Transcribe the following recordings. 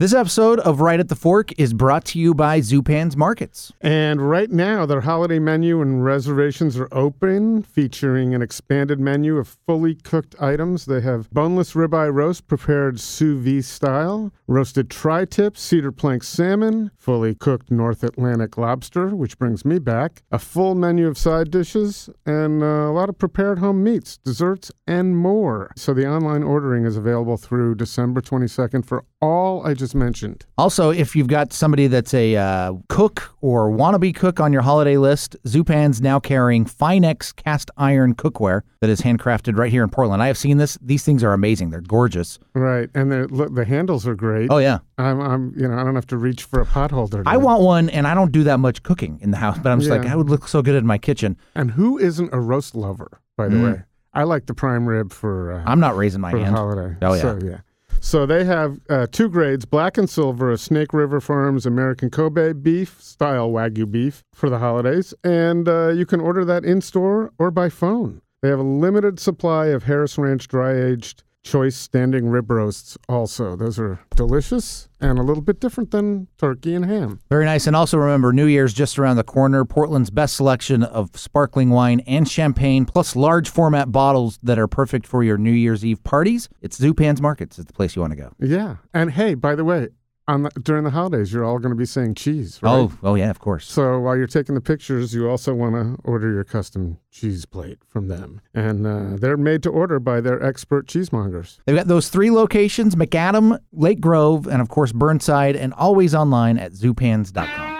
This episode of Right at the Fork is brought to you by Zupan's Markets. And right now, their holiday menu and reservations are open, featuring an expanded menu of fully cooked items. They have boneless ribeye roast prepared sous vide style, roasted tri tip cedar plank salmon, fully cooked North Atlantic lobster, which brings me back, a full menu of side dishes, and a lot of prepared home meats, desserts, and more. So the online ordering is available through December 22nd for all I just mentioned. Also, if you've got somebody that's a uh, cook or wannabe cook on your holiday list, Zupan's now carrying Finex cast iron cookware that is handcrafted right here in Portland. I have seen this. These things are amazing. They're gorgeous. Right, and the look, the handles are great. Oh yeah, I'm, I'm, you know, I don't have to reach for a potholder. I want one, and I don't do that much cooking in the house, but I'm just like, I would look so good in my kitchen. And who isn't a roast lover, by the Mm. way? I like the prime rib for uh, I'm not raising my hand. holiday. Oh, yeah. So yeah. So they have uh, two grades: black and silver Snake River Farms American Kobe beef style Wagyu beef for the holidays, and uh, you can order that in store or by phone. They have a limited supply of Harris Ranch dry aged choice standing rib roasts. Also, those are delicious and a little bit different than turkey and ham. Very nice. And also remember, New Year's just around the corner. Portland's best selection of sparkling wine and champagne, plus large format bottles that are perfect for your New Year's Eve parties. It's Zupan's Markets. It's the place you want to go. Yeah, and hey, by the way, on the, during the holidays, you're all going to be saying cheese, right? Oh, oh yeah, of course. So while you're taking the pictures, you also want to order your custom cheese plate from them. And uh, they're made to order by their expert cheesemongers. They've got those three locations Macadam, Lake Grove, and of course Burnside, and always online at zupans.com.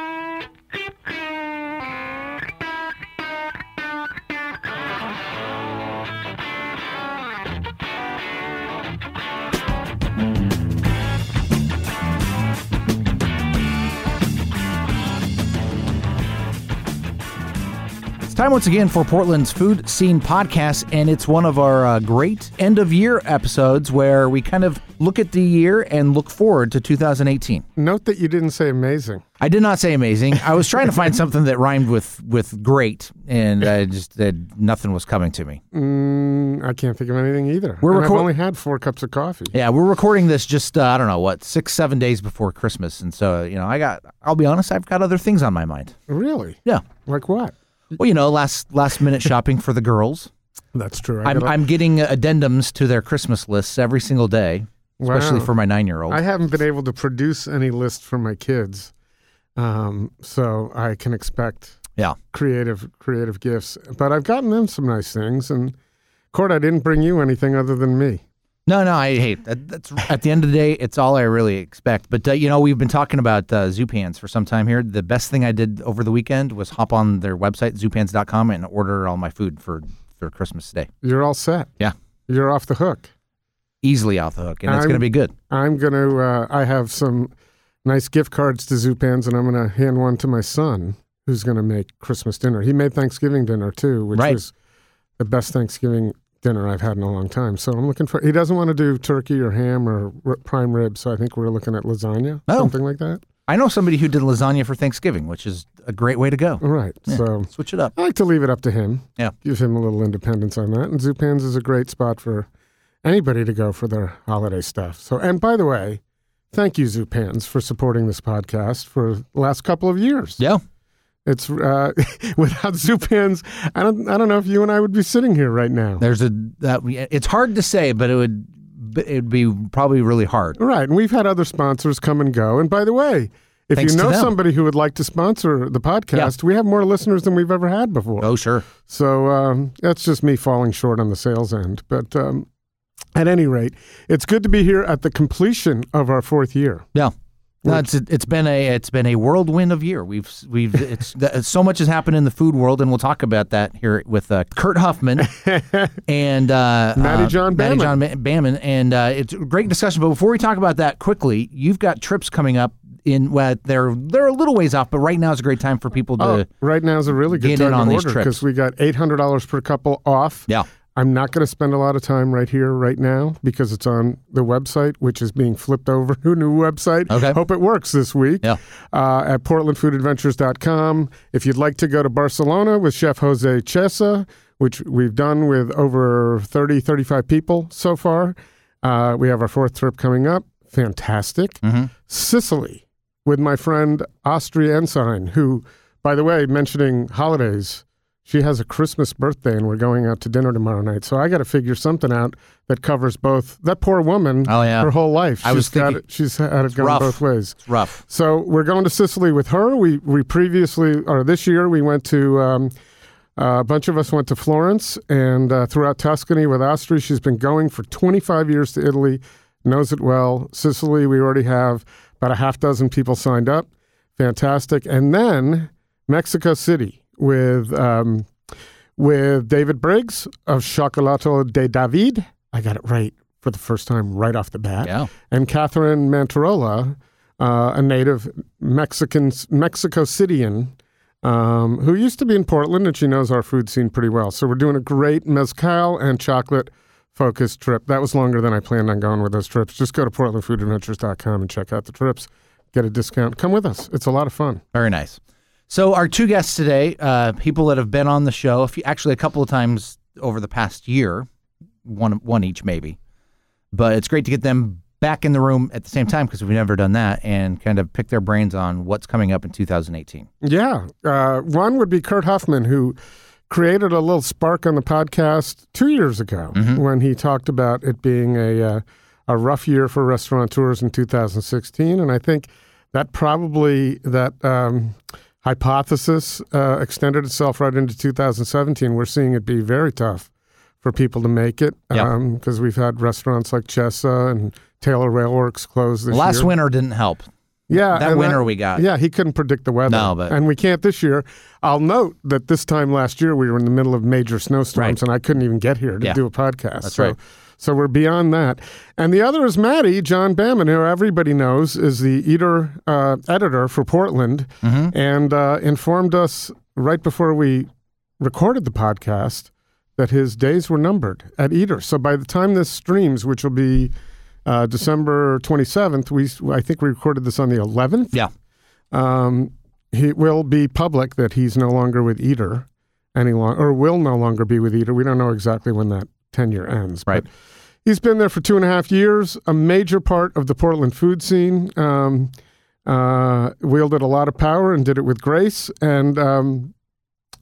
It's time once again for Portland's Food Scene Podcast, and it's one of our uh, great end of year episodes where we kind of look at the year and look forward to 2018. Note that you didn't say amazing. I did not say amazing. I was trying to find something that rhymed with with great, and I just that nothing was coming to me. Mm, I can't think of anything either. We're record- I've only had four cups of coffee. Yeah, we're recording this just uh, I don't know what six seven days before Christmas, and so you know I got I'll be honest, I've got other things on my mind. Really? Yeah, Like what? Well you know last last minute shopping for the girls. That's true. I, I'm gotta- I'm getting addendums to their Christmas lists every single day, especially Wow. for my nine year old. I haven't been able to produce any list for my kids, um, so I can expect Yeah. creative creative gifts. But I've gotten them some nice things, and Court, I didn't bring you anything other than me. No, no, I hate that. That's at the end of the day, it's all I really expect. But uh, you know, we've been talking about uh, Zupans for some time here. The best thing I did over the weekend was hop on their website, zupans.com, and order all my food for for Christmas Day. You're all set. Yeah. You're off the hook. Easily off the hook, and it's I'm- going to be good. I'm going to, uh, I have some nice gift cards to Zupans, and I'm going to hand one to my son, who's going to make Christmas dinner. He made Thanksgiving dinner too, which Right. was the best Thanksgiving dinner I've had in a long time. So I'm looking for, he doesn't want to do turkey or ham or r- prime rib, so I think we're looking at lasagna, Oh. something like that. I know somebody who did lasagna for Thanksgiving, which is a great way to go. All right. Yeah. So Switch it up. I like to leave it up to him. Yeah. Give him a little independence on that. And Zupans is a great spot for anybody to go for their holiday stuff. So, and by the way, thank you, Zupans, for supporting this podcast for the last couple of years. Yeah. It's uh, without Zupans, I don't, I don't know if you and I would be sitting here right now. There's a that it's hard to say, but it would it'd be probably really hard. Right. And we've had other sponsors come and go. And by the way, if Thanks you know somebody who would like to sponsor the podcast, we have more listeners than we've ever had before. Oh sure. So um, that's just me falling short on the sales end. But um, at any rate, it's good to be here at the completion of our fourth year. Yeah. No, it's it's been a it's been a whirlwind of year. We've we've it's so much has happened in the food world, and we'll talk about that here with uh, Kurt Huffman and uh, Mattie uh, John Mattie Bamman. John Ba- Bamman, and uh, it's a great discussion. But before we talk about that quickly, you've got trips coming up in well, they're they're a little ways off, but right now is a great time for people to Oh, right now is a really good get time in on to these order trips. because we got eight hundred dollars per couple off. yeah. I'm not going to spend a lot of time right here, right now, because it's on the website, which is being flipped over to a new website. Okay. Hope it works this week. Yeah. Uh, at portlandfoodadventures.com. If you'd like to go to Barcelona with Chef Jose Chesa, which we've done with over 30, 35 people so far, uh, we have our fourth trip coming up. fantastic. Mhm. Sicily with my friend Austria Ensign, who, by the way, mentioning holidays, she has a Christmas birthday and we're going out to dinner tomorrow night. So I got to figure something out that covers both. That poor woman, Oh, yeah. her whole life. I was she's got thinking- it, she's had it going rough. both ways. It's rough. So we're going to Sicily with her. We we previously or this year we went to um, uh, a bunch of us went to Florence and uh, throughout Tuscany with Austria. She's been going for 25 years to Italy, knows it well. Sicily, we already have about a half dozen people signed up. Fantastic. And then Mexico City with um, with David Briggs of Xocolatl de David. I got it right for the first time right off the bat Yeah. and Catherine Mantarola, uh, a native Mexican Mexico Cityan, um, who used to be in Portland, and she knows our food scene pretty well. So we're doing a great mezcal and chocolate focused trip. That was longer than I planned on going with those trips. Just go to portlandfoodadventures.com and check out the trips. Get a discount. Come with us. It's a lot of fun. Very nice. So our two guests today, uh, people that have been on the show, a few, actually a couple of times over the past year, one one each maybe. But it's great to get them back in the room at the same time because we've never done that and kind of pick their brains on what's coming up in 2018. Yeah. Uh, one would be Kurt Huffman, who created a little spark on the podcast two years ago when he talked about it being a, uh, a rough year for restaurateurs in 2016. And I think that probably, that um, hypothesis uh, extended itself right into 2017. We're seeing it be very tough for people to make it because we've had restaurants like Chesa and Taylor Railworks close this Last year. winter didn't help. Yeah, That winter we got. Yeah, he couldn't predict the weather. No, but- and we can't this year. I'll note that this time last year we were in the middle of major snowstorms, Right. and I couldn't even get here to Yeah. do a podcast. That's so, right. So we're beyond that. And the other is Mattie John Bamman, who everybody knows is the Eater uh, editor for Portland, Mm-hmm. and uh, informed us right before we recorded the podcast that his days were numbered at Eater. So by the time this streams, which will be uh, December 27th, we I think we recorded this on the 11th. Yeah. Um, he will be public that he's no longer with Eater any longer, or will no longer be with Eater. We don't know exactly when that tenure ends. Right. But he's been there for two and a half years, a major part of the Portland food scene. Um, uh, wielded a lot of power and did it with grace. And um,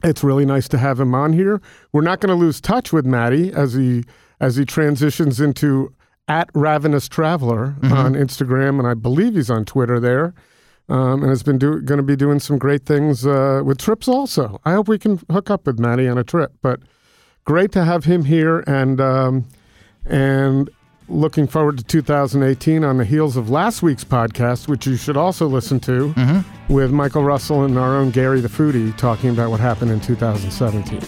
it's really nice to have him on here. We're not going to lose touch with Mattie as he as he transitions into at Ravenous Traveler on Instagram, and I believe he's on Twitter there. Um, and has been do, going to be doing some great things uh, with trips also. I hope we can hook up with Mattie on a trip. But great to have him here, and um, and looking forward to 2018 on the heels of last week's podcast, which you should also listen to with Michael Russell and our own Gary the Foodie talking about what happened in 2017.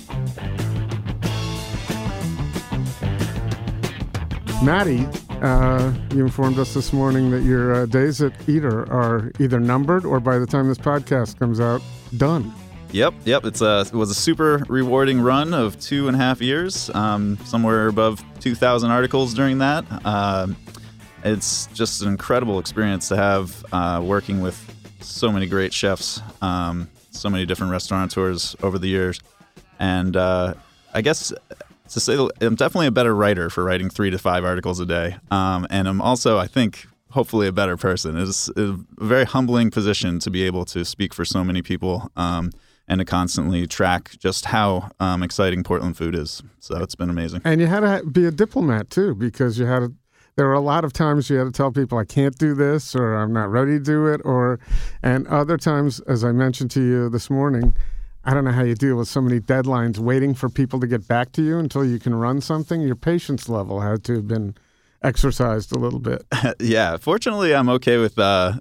Mattie, uh, you informed us this morning that your uh, days at Eater are either numbered or by the time this podcast comes out, done. Yep, yep. It's a it was a super rewarding run of two and a half years. Um, somewhere above 2,000 articles during that. Um, it's just an incredible experience to have uh, working with so many great chefs, um, so many different restaurateurs over the years, and uh, I guess to say I'm definitely a better writer for writing three to five articles a day, um, and I'm also I think hopefully a better person. It's a very humbling position to be able to speak for so many people. Um, and to constantly track just how um, exciting Portland food is. So it's been amazing. And you had to be a diplomat too, because you had to, there were a lot of times you had to tell people I can't do this or I'm not ready to do it, or and other times, as I mentioned to you this morning, I don't know how you deal with so many deadlines, waiting for people to get back to you until you can run something. Your patience level had to have been exercised a little bit. yeah, fortunately, I'm okay with uh,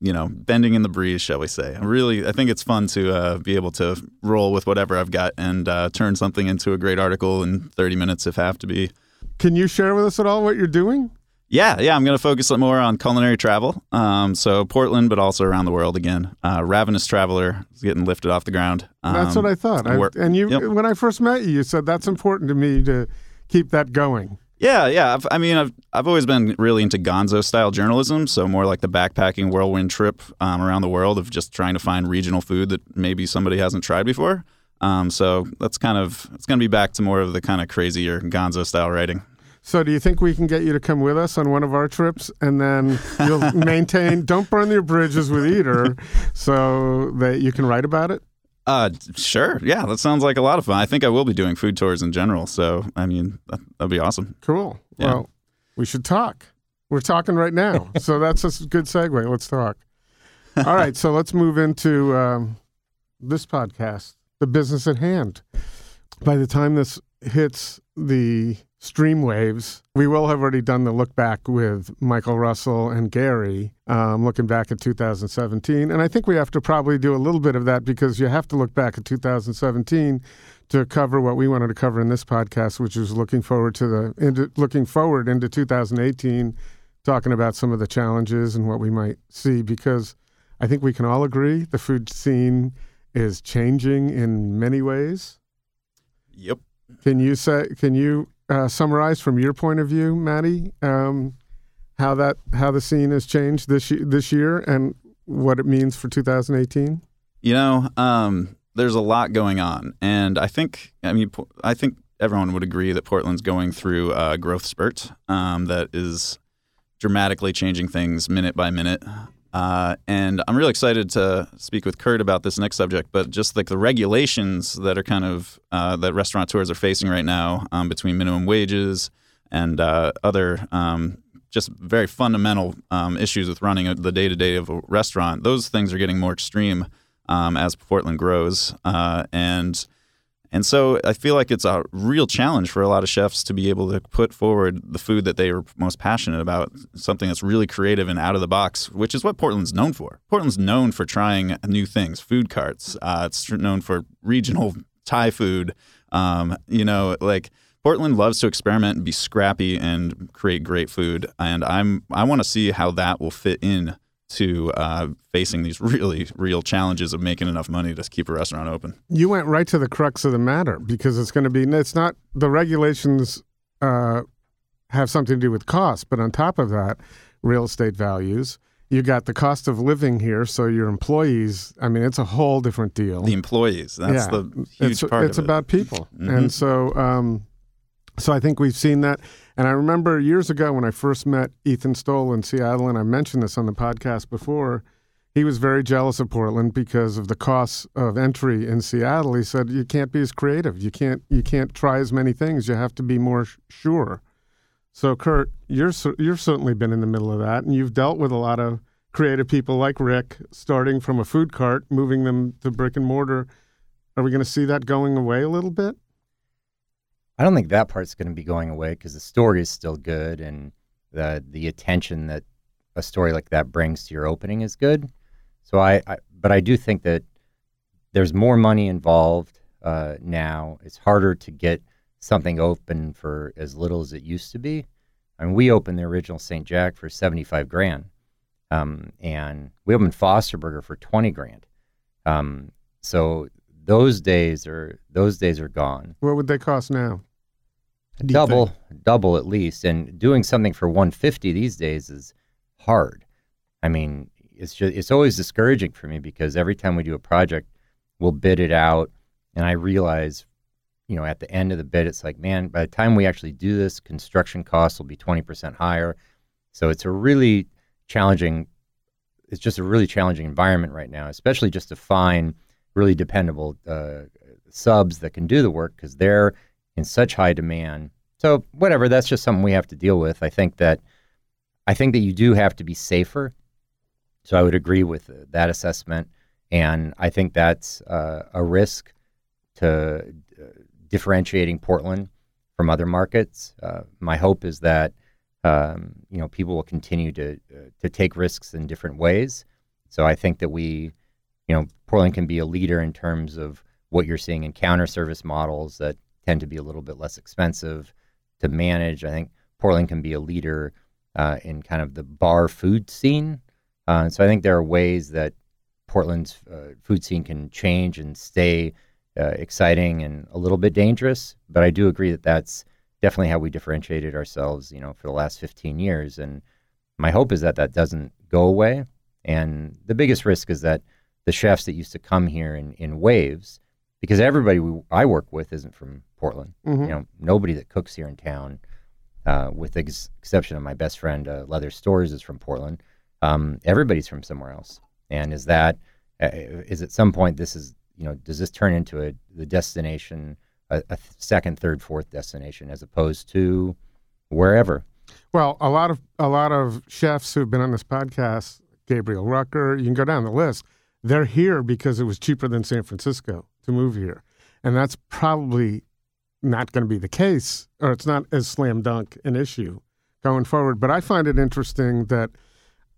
you know bending in the breeze, shall we say? I really, I think it's fun to uh, be able to roll with whatever I've got and uh, turn something into a great article in 30 minutes if have to be. Can you share with us at all what you're doing? Yeah, yeah, I'm going to focus more on culinary travel. Um, so Portland, but also around the world again. Uh, Ravenous Traveler is getting lifted off the ground. Um, That's what I thought. I, and you, Yep. when I first met you, you said that's important to me to keep that going. Yeah, yeah. I've, I mean, I've I've always been really into Gonzo style journalism, so more like the backpacking whirlwind trip um, around the world of just trying to find regional food that maybe somebody hasn't tried before. Um, so that's kind of it's going to be back to more of the kind of crazier Gonzo style writing. So, do you think we can get you to come with us on one of our trips, and then you'll maintain? Don't burn your bridges with Eater, so that you can write about it. Uh, sure. Yeah, that sounds like a lot of fun. I think I will be doing food tours in general. So, I mean, that, that'd be awesome. Cool. Yeah. Well, we should talk. We're talking right now, so that's a good segue. Let's talk. All right, so let's move into um, this podcast, the business at hand. By the time this hits the stream waves, we will have already done the look back with Michael Russell and Gary, um, looking back at 2017. And I think we have to probably do a little bit of that because you have to look back at 2017 to cover what we wanted to cover in this podcast, which is looking forward to the into, looking forward into 2018, talking about some of the challenges and what we might see. Because I think we can all agree the food scene is changing in many ways. Yep. Can you say? Can you uh, summarize from your point of view, Mattie, um, how that how the scene has changed this this year and what it means for 2018? You know, um, there's a lot going on, and I think, I mean, I think everyone would agree that Portland's going through a growth spurt um, that is dramatically changing things minute by minute. Uh, and I'm really excited to speak with Kurt about this next subject, but just like the regulations that are kind of uh, that restaurateurs are facing right now um, between minimum wages and uh, other um, just very fundamental um, issues with running the day to day of a restaurant. Those things are getting more extreme um, as Portland grows, uh, and and so I feel like it's a real challenge for a lot of chefs to be able to put forward the food that they are most passionate about, something that's really creative and out of the box, which is what Portland's known for. Portland's known for trying new things, food carts. Uh, it's known for regional Thai food. Um, you know, like Portland loves to experiment and be scrappy and create great food, and I'm I want to see how that will fit in to uh, facing these really real challenges of making enough money to keep a restaurant open. You went right to the crux of the matter because it's going to be. It's not the regulations uh, have something to do with cost, but on top of that, real estate values. You got the cost of living here, so your employees. I mean, it's a whole different deal. The employees, that's Yeah. the huge it's, part it's of it. about people Mhm. and so um, so i think we've seen that. And i remember years ago when i first met ethan stowell in seattle and i mentioned this on the podcast before he was very jealous of portland because of the costs of entry in seattle. He said you can't be as creative. You can't you can't try as many things. You have to be more sh- sure. So kurt you're you've certainly been in the middle of that and you've dealt with a lot of creative people like rick starting from a food cart moving them to brick and mortar. Are we going to see that going away a little bit? I don't think that part's going to be going away because the story is still good and the the attention that a story like that brings to your opening is good. So I, I but I do think that there's more money involved uh, now. It's harder to get something open for as little as it used to be. I mean, we opened the original St. Jack for 75 grand, um, and we opened Fosterburger for 20 grand. Um, so those days are those days are gone What would they cost now? Double think? double at least and doing something for 150 these days is hard i mean it's just it's always discouraging for me because every time we do a project we'll bid it out and i realize you know at the end of the bid it's like man by the time we actually do this construction costs will be 20% higher so it's a really challenging it's just a really challenging environment right now especially just to find really dependable uh, subs that can do the work because they're in such high demand. So whatever, that's just something we have to deal with. I think that I think that you do have to be safer. So I would agree with that assessment, and I think that's uh, a risk to uh, differentiating Portland from other markets. Uh, my hope is that um, you know people will continue to uh, to take risks in different ways. So I think that we, you know, Portland can be a leader in terms of what you're seeing in counter service models that tend to be a little bit less expensive to manage. I think Portland can be a leader uh, in kind of the bar food scene. Uh, so I think there are ways that Portland's uh, food scene can change and stay uh, exciting and a little bit dangerous. But I do agree that that's definitely how we differentiated ourselves, you know, for the last 15 years. And my hope is that that doesn't go away. And the biggest risk is that the chefs that used to come here in, in waves, because everybody we, I work with isn't from Portland. Mhm. You know, nobody that cooks here in town uh, with the ex- exception of my best friend, uh, Leather Storrs, is from Portland. Um, everybody's from somewhere else. And is that uh, is at some point this is you know does this turn into a the destination a, a second, third, fourth destination as opposed to wherever? Well, a lot of a lot of chefs who've been on this podcast, Gabriel Rucker, you can go down the list. They're here because it was cheaper than San Francisco to move here, and that's probably not going to be the case, or it's not as slam dunk an issue going forward. But I find it interesting that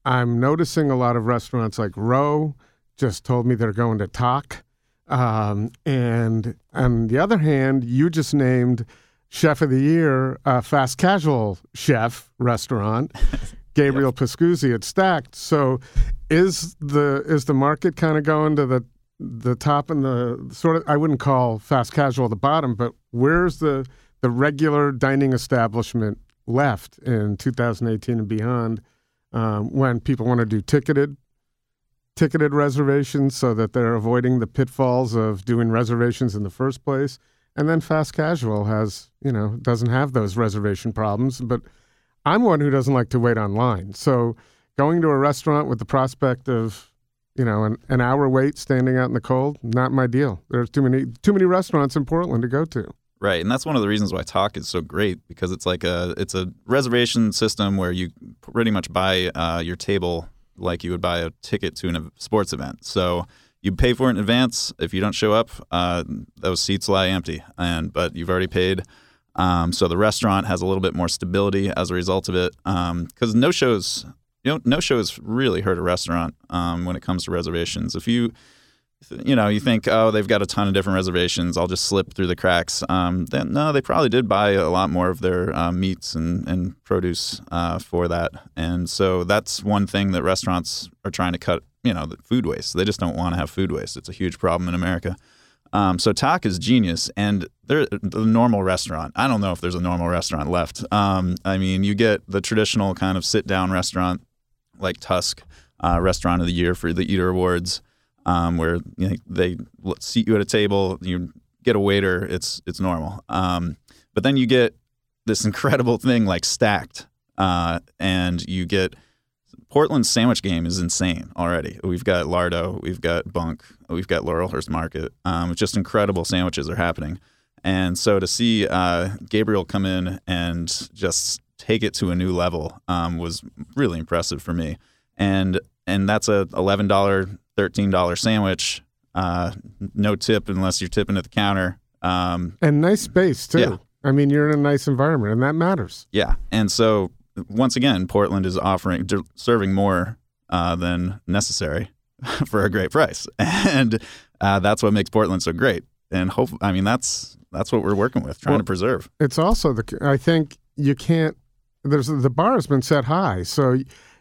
I'm noticing a lot of restaurants like Roe just told me they're going to Tock. Um, and on the other hand, you just named Chef of the Year, a fast casual chef restaurant, Gabriel yep. Pascuzzi at Stacked. So, is the is the market kind of going to the the top and the sort of I wouldn't call fast casual the bottom, but where's the the regular dining establishment left in 2018 and beyond um, when people want to do ticketed ticketed reservations so that they're avoiding the pitfalls of doing reservations in the first place? And then fast casual has you know doesn't have those reservation problems but i'm one who doesn't like to wait online. So going to a restaurant with the prospect of you know, an, an hour wait standing out in the cold, not my deal. There's too many too many restaurants in Portland to go to. Right, and that's one of the reasons why Tock is so great because it's like a it's a reservation system where you pretty much buy uh, your table like you would buy a ticket to a sports event. So you pay for it in advance. If you don't show up, uh, those seats lie empty, and but you've already paid. Um, so the restaurant has a little bit more stability as a result of it. Because um, no shows you know, no shows really hurt a restaurant um, when it comes to reservations. If you, you know, you think, oh, they've got a ton of different reservations, I'll just slip through the cracks. Um, then no, they probably did buy a lot more of their uh, meats and, and produce uh, for that, and so that's one thing that restaurants are trying to cut. You know, the food waste. They just don't want to have food waste. It's a huge problem in America. Um, so Tock is genius, and they're the normal restaurant. I don't know if there's a normal restaurant left. Um, I mean, you get the traditional kind of sit down restaurant like Tusk uh, Restaurant of the Year for the Eater Awards, um, where you know, they seat you at a table, you get a waiter. It's it's normal. Um, but then you get this incredible thing like Stacked, uh, and you get Portland's sandwich game is insane already. We've got Lardo, we've got Bunk, we've got Laurelhurst Market. Um, just incredible sandwiches are happening. And so to see uh, Gabriel come in and just take it to a new level um, was really impressive for me. And and that's a eleven dollar, thirteen dollar sandwich. Uh, no tip unless you're tipping at the counter. Um, and nice space too. Yeah. I mean, you're in a nice environment, and that matters. Yeah. And so once again, Portland is offering serving more uh, than necessary for a great price, and uh, that's what makes Portland so great. And hope I mean that's that's what we're working with, trying well, to preserve. It's also the I think you can't there's the bar has been set high, so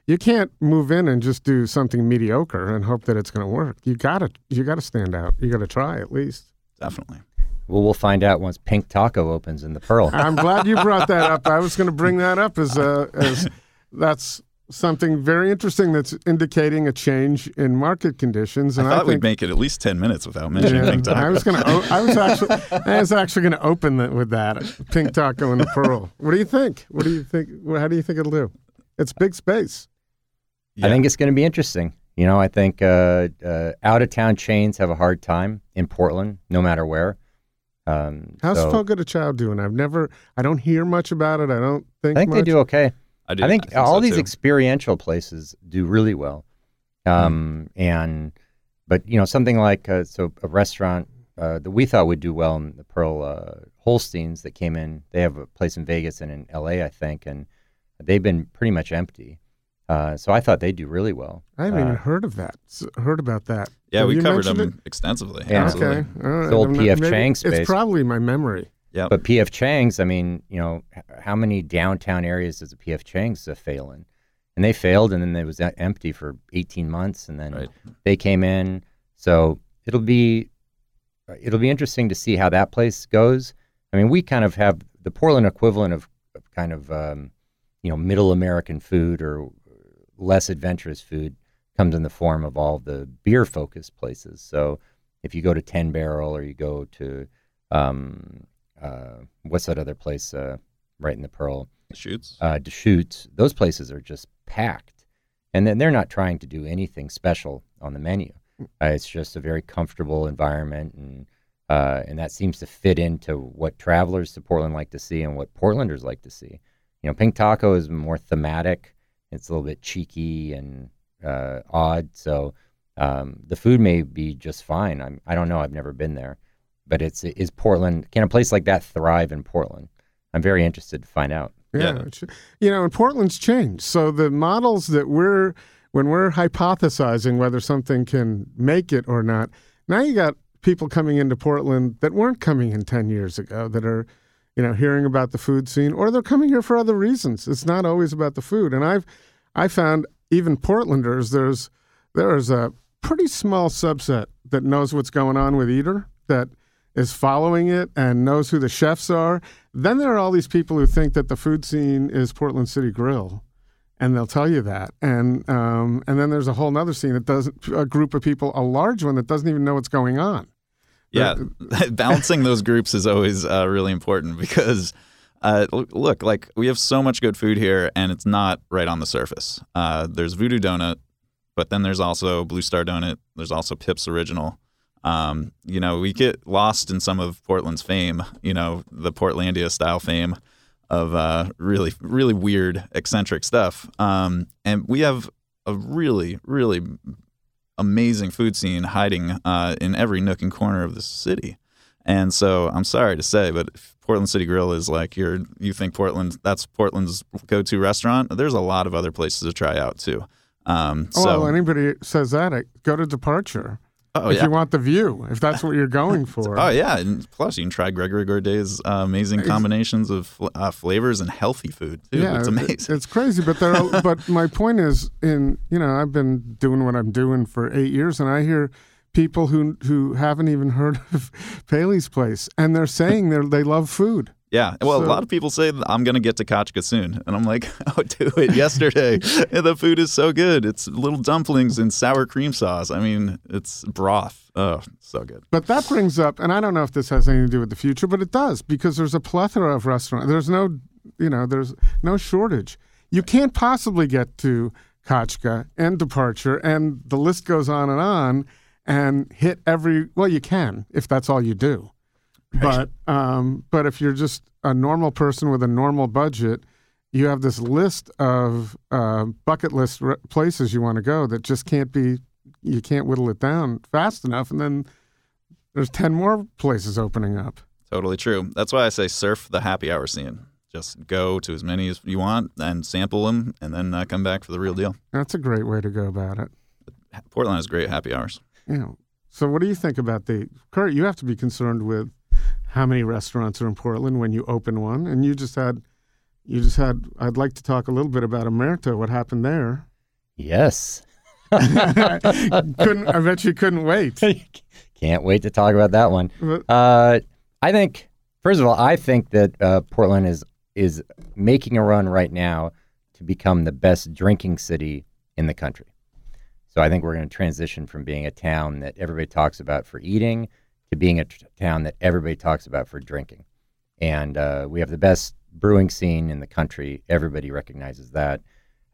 you can't move in and just do something mediocre and hope that it's going to work. You got to you got to stand out. You got to try at least. Definitely. Well, we'll find out once Pink Taco opens in the Pearl. I'm glad you brought that up. I was going to bring that up as uh, as that's something very interesting that's indicating a change in market conditions. And I thought I we'd make it at least ten minutes without mentioning yeah, Pink Taco. I was going to. I was actually. I was actually going to open the, with that Pink Taco and the Pearl. What do you think? What do you think? How do you think it'll do? It's big space. Yeah. I think it's going to be interesting. You know, I think uh, uh, out of town chains have a hard time in Portland, no matter where. Um, How's so, Fogo de Chao doing? I've never. I don't hear much about it. I don't think. I think much. they do okay. I, do, I think, I think all so these too. experiential places do really well. Um, mm. And but you know something like uh, so a restaurant uh, that we thought would do well in the Pearl uh, Holsteins that came in. They have a place in Vegas and in L.A. I think, and they've been pretty much empty. Uh, so I thought they'd do really well. I haven't even uh, heard of that. Heard about that. Yeah, Have we covered them it? extensively. Yeah. Okay. All right. The old P.F. Chang space. It's probably my memory. Yeah. But PF Chang's, I mean, you know, how many downtown areas does a PF Chang's uh, fail in? And they failed, and then it was empty for 18 months, and then right. they came in. So it'll be it'll be interesting to see how that place goes. I mean, we kind of have the Portland equivalent of, of kind of um, you know middle American food or less adventurous food comes in the form of all the beer focused places. So if you go to Ten Barrel or you go to um, uh, what's that other place? Uh, right in the Pearl, Shoots. uh, Deschutes, those places are just packed. And then they're not trying to do anything special on the menu. Uh, it's just a very comfortable environment, and uh, and that seems to fit into what travelers to Portland like to see and what Portlanders like to see. You know, Pink Taco is more thematic. It's a little bit cheeky and uh, odd. So um, the food may be just fine. I'm, I don't know. I've never been there, but it's is Portland. Can a place like that thrive in Portland? I'm very interested to find out. Yeah, Yeah. you know, and Portland's changed. So the models that we're when we're hypothesizing whether something can make it or not, now you got people coming into Portland that weren't coming in ten years ago that are, you know, hearing about the food scene, or they're coming here for other reasons. It's not always about the food. And I've I found even Portlanders there's there's a pretty small subset that knows what's going on with Eater that is following it and knows who the chefs are. Then there are all these people who think that the food scene is Portland City Grill, and they'll tell you that. And um, and then there's a whole other scene that doesn't a group of people, a large one that doesn't even know what's going on. Yeah, balancing those groups is always uh, really important because, uh, look, like we have so much good food here, and it's not right on the surface. Uh, there's Voodoo Donut, but then there's also Blue Star Donut. There's also Pips Original. Um, you know, we get lost in some of Portland's fame. You know, the Portlandia style fame of uh, really, really weird, eccentric stuff. Um, and we have a really, really amazing food scene hiding uh, in every nook and corner of the city. And so I'm sorry to say, but if Portland City Grill is like your you think Portland that's Portland's go-to restaurant. There's a lot of other places to try out too. Um, Oh, so well, anybody says that, go to Departure oh if yeah, you want the view, if that's what you're going for. oh yeah, and plus you can try Gregory Gourdet's uh, amazing combinations of uh, flavors and healthy food too. yeah, it's amazing. It's crazy, but there. Are, but my point is, in you know, I've been doing what I'm doing for eight years, and I hear people who who haven't even heard of Paley's place, and they're saying they they love food. Yeah, well, a lot of people say I'm gonna get to Kachka soon, and I'm like, oh, do it yesterday. The food is so good. It's little dumplings and sour cream sauce. I mean, it's broth. Oh, so good. But that brings up, and I don't know if this has anything to do with the future, but it does because there's a plethora of restaurants. There's no, you know, there's no shortage. You can't possibly get to Kachka and Departure, and the list goes on and on, and hit every. Well, you can if that's all you do, but um, but if you're just a normal person with a normal budget. You have this list of uh, bucket list re- places you want to go that just can't be you can't whittle it down fast enough, and then there's ten more places opening up. Totally true. That's why I say surf the happy hour scene. Just go to as many as you want and sample them, and then uh, come back for the real deal. That's a great way to go about it. Portland has great happy hours. Yeah. So, what do you think about the Kurt? You have to be concerned with how many restaurants are in Portland when you open one, and you just had, you just had. I'd like to talk a little bit about Omerta. What happened there? Yes. couldn't I bet you couldn't wait. Can't wait to talk about that one. Uh, I think, first of all, I think that uh, Portland is is making a run right now to become the best drinking city in the country. So I think we're going to transition from being a town that everybody talks about for eating to being a t- town that everybody talks about for drinking. And uh, we have the best brewing scene in the country. Everybody recognizes that.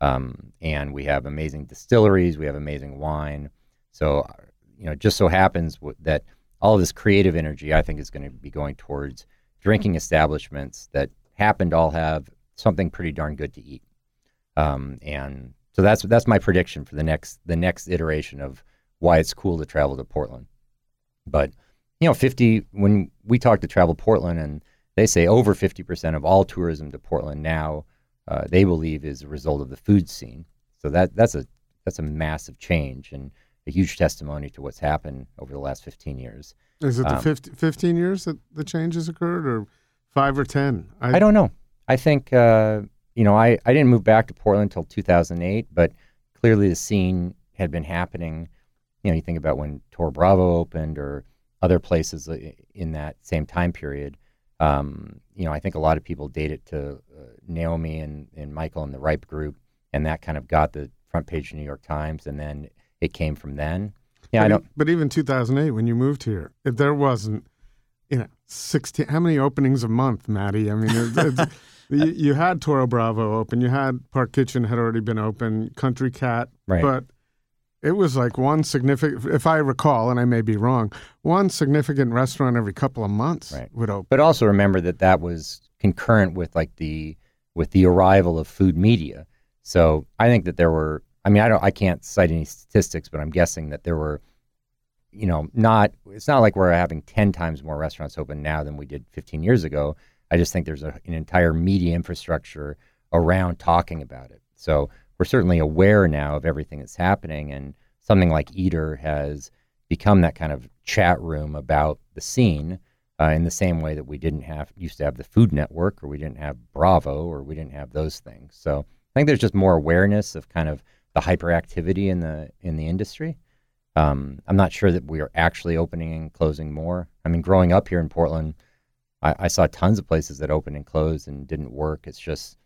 Um, and we have amazing distilleries. We have amazing wine. So, uh, you know, it just so happens w- that all this creative energy, I think, is going to be going towards drinking establishments that happen to all have something pretty darn good to eat. Um, and so that's that's my prediction for the next the next iteration of why it's cool to travel to Portland. But you know, fifty when we talk to Travel Portland, and they say over fifty percent of all tourism to Portland now, uh, they believe is a result of the food scene. So that that's a that's a massive change and a huge testimony to what's happened over the last fifteen years. Is it the Um, 50, 15 years that the changes occurred, or five or ten? I don't know. I think uh, you know I, I didn't move back to Portland until 2008, but clearly the scene had been happening. You know, you think about when Toro Bravo opened or other places in that same time period. Um, you know, I think a lot of people date it to uh, Naomi and, and Michael and the Ripe Group, and that kind of got the front page of New York Times, and then it came from then. Yeah, I but, don't. e- but even 2008, when you moved here, if there wasn't, you know, 16. How many openings a month, Mattie? I mean, it, it, You, you had Toro Bravo open. You had Park Kitchen had already been open. Country Cat, Right. but it was like one significant, if I recall, and I may be wrong, one significant restaurant every couple of months Right. would open. But also remember that that was concurrent with like the with the arrival of food media. So I think that there were. I mean, I don't. I can't cite any statistics, but I'm guessing that there were. You know, not. It's not like we're having ten times more restaurants open now than we did 15 years ago. I just think there's a, an entire media infrastructure around talking about it. So we're certainly aware now of everything that's happening, and something like Eater has become that kind of chat room about the scene uh, in the same way that we didn't have used to have the Food Network or we didn't have Bravo or we didn't have those things. So I think there's just more awareness of kind of the hyperactivity in the in the industry. Um, I'm not sure that we are actually opening and closing more. I mean, growing up here in Portland, I, I saw tons of places that opened and closed and didn't work. It's just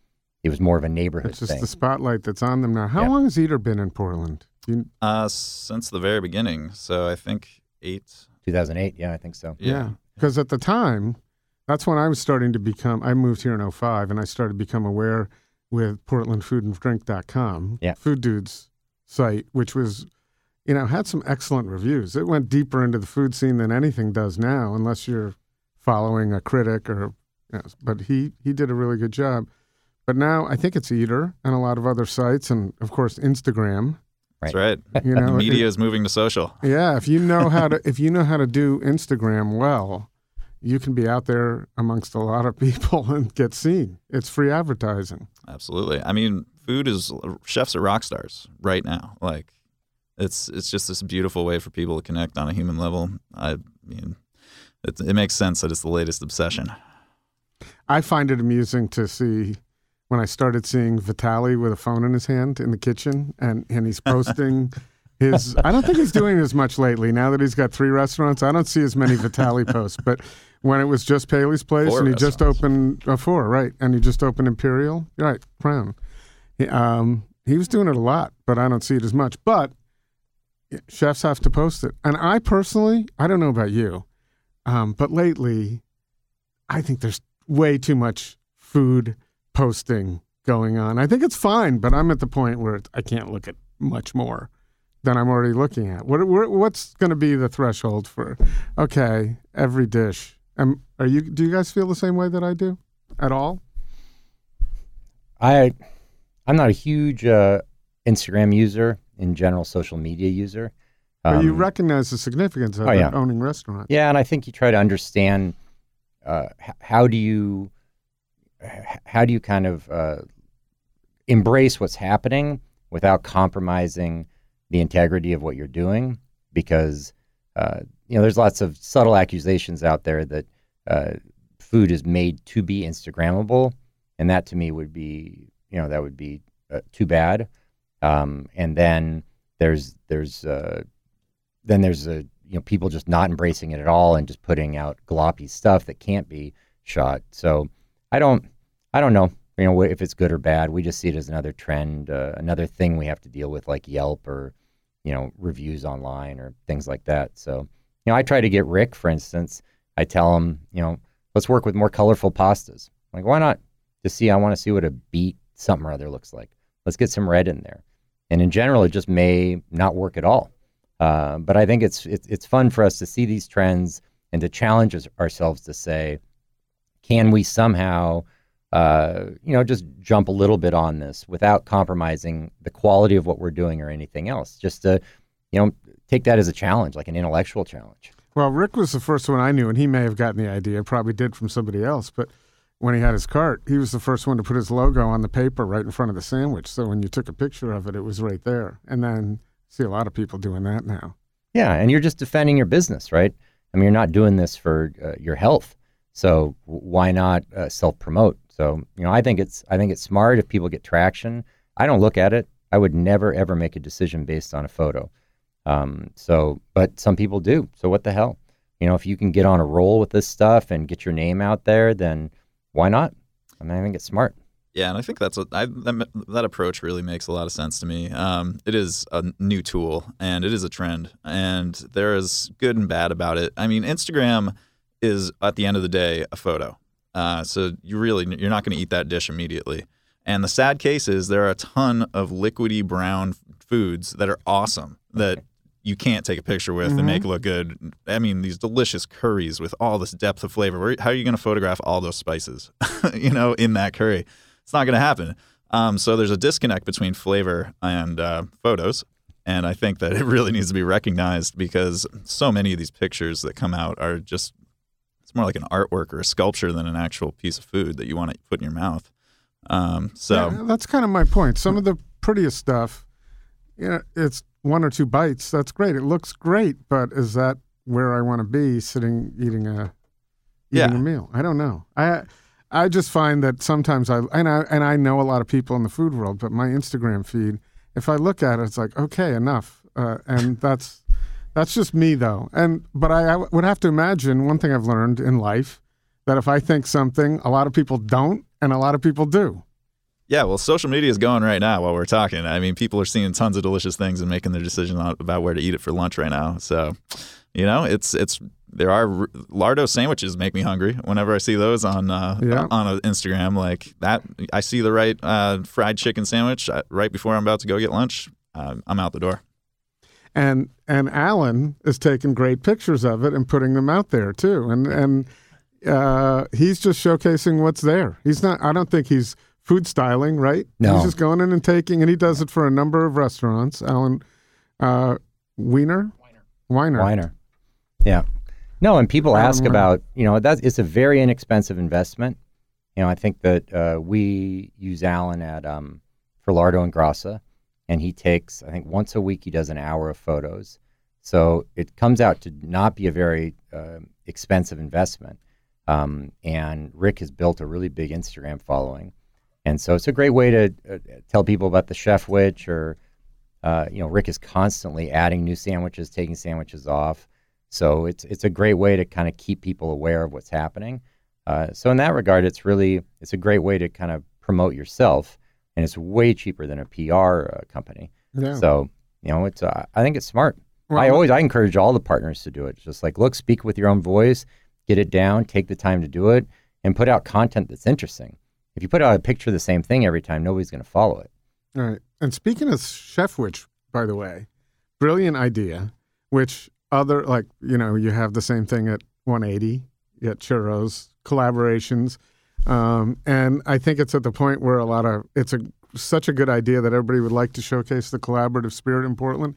it was more of a neighborhood It's just thing. the spotlight that's on them now. How Yeah. long has Eater been in Portland? You, Uh, since the very beginning. So I think eight. 2008, yeah, I think so. yeah. Because at the time, that's when I was starting to become, I moved here in 05 and I started to become aware with PortlandFoodAndDrink.com, Yeah. Food Dude's site, which was, you know, had some excellent reviews. It went deeper into the food scene than anything does now, unless you're following a critic or, you know, but he, he did a really good job. But now I think it's Eater and a lot of other sites, and of course Instagram. That's right. You know, media is moving to social. yeah, if you know how to if you know how to do Instagram well, you can be out there amongst a lot of people and get seen. It's free advertising. Absolutely. I mean, food is chefs are rock stars right now. Like, it's it's just this beautiful way for people to connect on a human level. I mean, it, it makes sense that it's the latest obsession. I find it amusing to see when I started seeing Vitaly with a phone in his hand in the kitchen and, and he's posting his I don't think he's doing as much lately. Now that he's got three restaurants, I don't see as many Vitaly posts. But when it was just Paley's place Four and he just opened uh, four, right? And he just opened Imperial, right? Crown. He, um, he was doing it a lot, but I don't see it as much. But chefs have to post it, and I personally, I don't know about you, um, but lately, I think there's way too much food posting going on. I think it's fine, but I'm at the point where I can't look at much more than I'm already looking at. What what- what's going to be the threshold for? Okay, every dish. Um, are you? Do you guys feel the same way that I do at all? I I'm not a huge uh, Instagram user in general, social media user. But you Um, recognize the significance of oh, yeah. owning restaurants. Yeah, and I think you try to understand uh, h- how do you how do you kind of uh, embrace what's happening without compromising the integrity of what you're doing, because uh, you know there's lots of subtle accusations out there that uh, food is made to be Instagrammable, and that to me would be you know that would be uh, too bad. Um, and then there's there's uh, then there's a you know people just not embracing it at all and just putting out gloppy stuff that can't be shot. So I don't I don't know you know if it's good or bad. We just see it as another trend, uh, another thing we have to deal with, like Yelp or you know reviews online or things like that. So you know I try to get Rick, for instance. I tell him you know let's work with more colorful pastas. Like why not? To see I want to see what a beet something or other looks like. Let's get some red in there. And in general, it just may not work at all. Uh, but I think it's, it's it's fun for us to see these trends and to challenge ourselves to say, can we somehow, uh, you know, just jump a little bit on this without compromising the quality of what we're doing or anything else? Just to, you know, take that as a challenge, like an intellectual challenge. Well, Rick was the first one I knew, and he may have gotten the idea, probably did from somebody else. But when he had his cart, he was the first one to put his logo on the paper right in front of the sandwich. So when you took a picture of it, it was right there. And then see a lot of people doing that now. Yeah, and you're just defending your business, right? I mean, you're not doing this for uh, your health, so why not uh, self promote? So you know, I think it's I think it's smart if people get traction. I don't look at it. I would never ever make a decision based on a photo. Um, so, but some people do. So what the hell? You know, if you can get on a roll with this stuff and get your name out there, then why not? I mean, I think it's smart. Yeah, and I think that's what I, that, that approach really makes a lot of sense to me. Um, it is a new tool and it is a trend, and there is good and bad about it. I mean, Instagram is at the end of the day a photo, Uh, so you really you're not going to eat that dish immediately. And the sad case is there are a ton of liquidy brown foods that are awesome that you can't take a picture with and make look good. I mean, these delicious curries with all this depth of flavor. Where, how are you going to photograph all those spices, you know, in that curry? It's not going to happen. Um, so there's a disconnect between flavor and uh, photos. And I think that it really needs to be recognized because so many of these pictures that come out are just, it's more like an artwork or a sculpture than an actual piece of food that you want to put in your mouth. Um, so, Yeah, that's kind of my point. Some of the prettiest stuff, you know, it's one or two bites. That's great. It looks great, but is that where I want to be sitting eating a eating Yeah. a meal? I don't know. I I just find that sometimes I and I and I know a lot of people in the food world, but my Instagram feed, if I look at it, it's like okay, enough, uh, and that's that's just me though. And but I, I would have to imagine one thing I've learned in life that if I think something, a lot of people don't, and a lot of people do. Yeah, well, social media is going right now while we're talking. I mean, people are seeing tons of delicious things and making their decision about where to eat it for lunch right now. So, you know, it's it's there are lardo sandwiches make me hungry whenever I see those on uh, Yeah. on a Instagram like that. I see the right uh, fried chicken sandwich uh, right before I'm about to go get lunch. Uh, I'm out the door. And and Alan is taking great pictures of it and putting them out there too. And and uh, he's just showcasing what's there. He's not. I don't think he's food styling, right? No. he's just going in and taking, and he does it for a number of restaurants. Alan uh, Weiner, Weiner, Weiner. Yeah. No, and people Alan ask Weiner. about, you know, that's it's a very inexpensive investment. You know, I think that uh, we use Alan at um, for Lardo and Grassa, and he takes, I think, once a week he does an hour of photos. So it comes out to not be a very uh, expensive investment. Um, and Rick has built a really big Instagram following, and so it's a great way to uh, tell people about the Chefwich or uh, you know, Rick is constantly adding new sandwiches, taking sandwiches off. So it's it's a great way to kind of keep people aware of what's happening. Uh, so in that regard, it's really it's a great way to kind of promote yourself, and it's way cheaper than a PR uh, company. Yeah. So you know, it's uh, I think it's smart. Well, I always I encourage all the partners to do it. Just like look, speak with your own voice, get it down, take the time to do it, and put out content that's interesting. If you put out a picture of the same thing every time, nobody's going to follow it. All right. And speaking of Chefwich, by the way, brilliant idea, which other, like, you know, you have the same thing at 180, at churros, collaborations. Um, and I think it's at the point where a lot of, it's a such a good idea that everybody would like to showcase the collaborative spirit in Portland,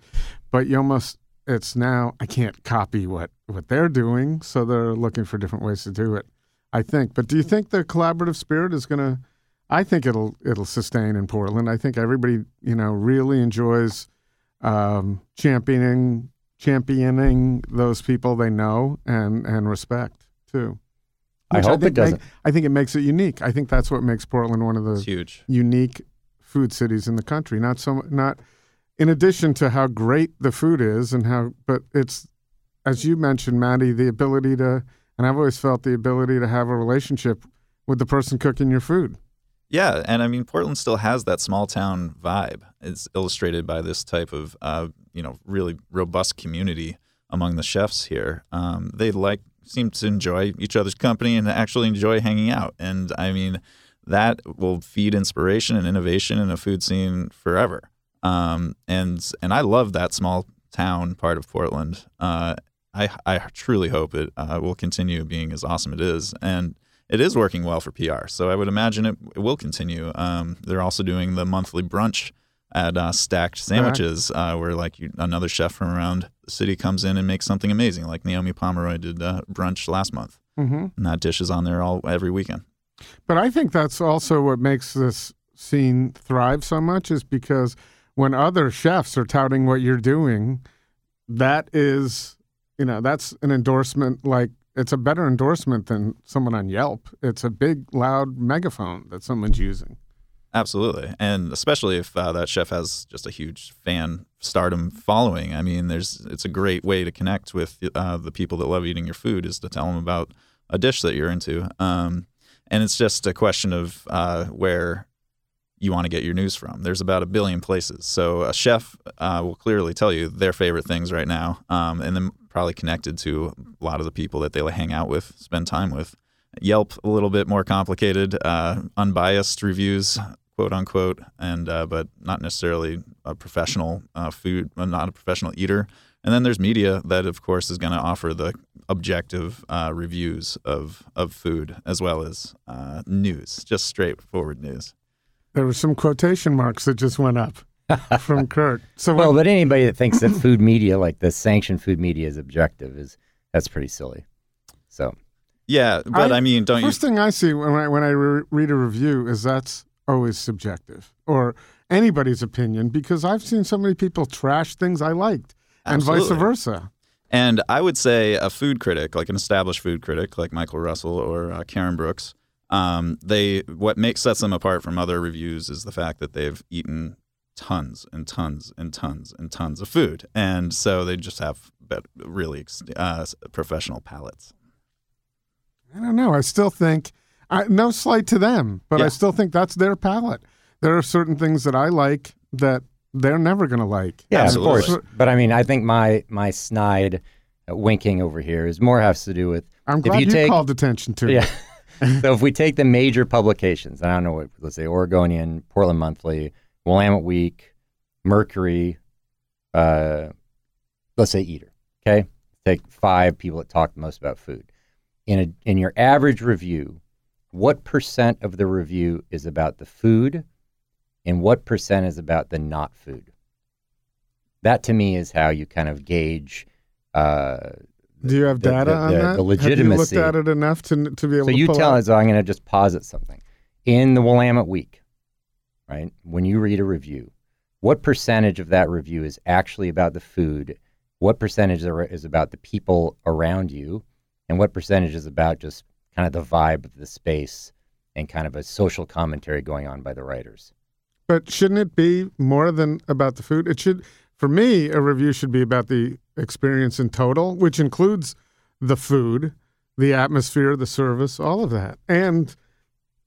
but you almost, it's now, I can't copy what, what they're doing. So they're looking for different ways to do it, I think. But do you think the collaborative spirit is going to, I think it'll it'll sustain in Portland. I think everybody you know really enjoys um, championing championing those people they know and and respect too. I Which hope it think make- doesn't. I think it makes it unique. I think that's what makes Portland one of It's the huge. unique food cities in the country. Not so not in addition to how great the food is and how, but it's as you mentioned, Mattie, the ability to, and I've always felt the ability to have a relationship with the person cooking your food. Yeah, and I mean Portland still has that small town vibe. It's illustrated by this type of uh, you know really robust community among the chefs here. Um, they like seem to enjoy each other's company and actually enjoy hanging out. And I mean that will feed inspiration and innovation in a food scene forever. Um, and and I love that small town part of Portland. Uh, I I truly hope it uh, will continue being as awesome it is and it is working well for PR. So I would imagine it, it will continue. Um, they're also doing the monthly brunch at uh, Stacked Sandwiches, uh, where like you, another chef from around the city comes in and makes something amazing. Like Naomi Pomeroy did uh, brunch last month, Mm-hmm. and that dish is on there all every weekend. But I think that's also what makes this scene thrive so much is because when other chefs are touting what you're doing, that is, you know, that's an endorsement. Like it's a better endorsement than someone on Yelp. It's a big, loud megaphone that someone's using. Absolutely, and especially if uh, that chef has just a huge fan stardom following. I mean, there's it's a great way to connect with uh, the people that love eating your food is to tell them about a dish that you're into. Um, and it's just a question of uh, where you want to get your news from. There's about a billion places, so a chef uh, will clearly tell you their favorite things right now, um, and then probably connected to a lot of the people that they hang out with, spend time with. Yelp a little bit more complicated, uh, unbiased reviews, quote unquote, and uh, but not necessarily a professional uh, food, uh, not a professional eater. And then there's media that, of course, is going to offer the objective uh, reviews of of food as well as uh, news, just straightforward news. There were some quotation marks that just went up from Kurt. So Well, what- but anybody that thinks that food media, like the sanctioned food media, is objective is that's pretty silly. So Yeah, but I, I- mean, don't you? first thing I see when I when I re- read a review is that's always subjective or anybody's opinion because I've seen so many people trash things I liked and vice versa. And I would say a food critic, like an established food critic, like Michael Russell or uh, Karen Brooks, um, they what makes sets them apart from other reviews is the fact that they've eaten tons and tons and tons and tons of food, and so they just have really uh, professional palates. I don't know. I still think I, no slight to them, but I still think that's their palate. There are certain things that I like that they're never going to like. yeah, Absolutely. of course. But I mean, I think my my snide uh, winking over here is more has to do with I'm If glad you you, take- called attention to it. Yeah. so if we take the major publications, I don't know what, let's say Oregonian, Portland Monthly, Willamette Week, Mercury, uh, let's say Eater. Okay, take five people that talk the most about food. In a in your average review, what percent of the review is about the food, and what percent is about the not food? That to me is how you kind of gauge. Uh, Do you have the- data the- on the- that? the legitimacy. Have you looked at it enough to to be able so to you tell out? us, I'm going to just posit something. In the Willamette Week, right? When you read a review, what percentage of that review is actually about the food? What percentage is about the people around you? And what percentage is about just kind of the vibe of the space and kind of a social commentary going on by the writers? But shouldn't it be more than about the food? It should, for me, a review should be about the experience in total, which includes the food, the atmosphere, the service, all of that, and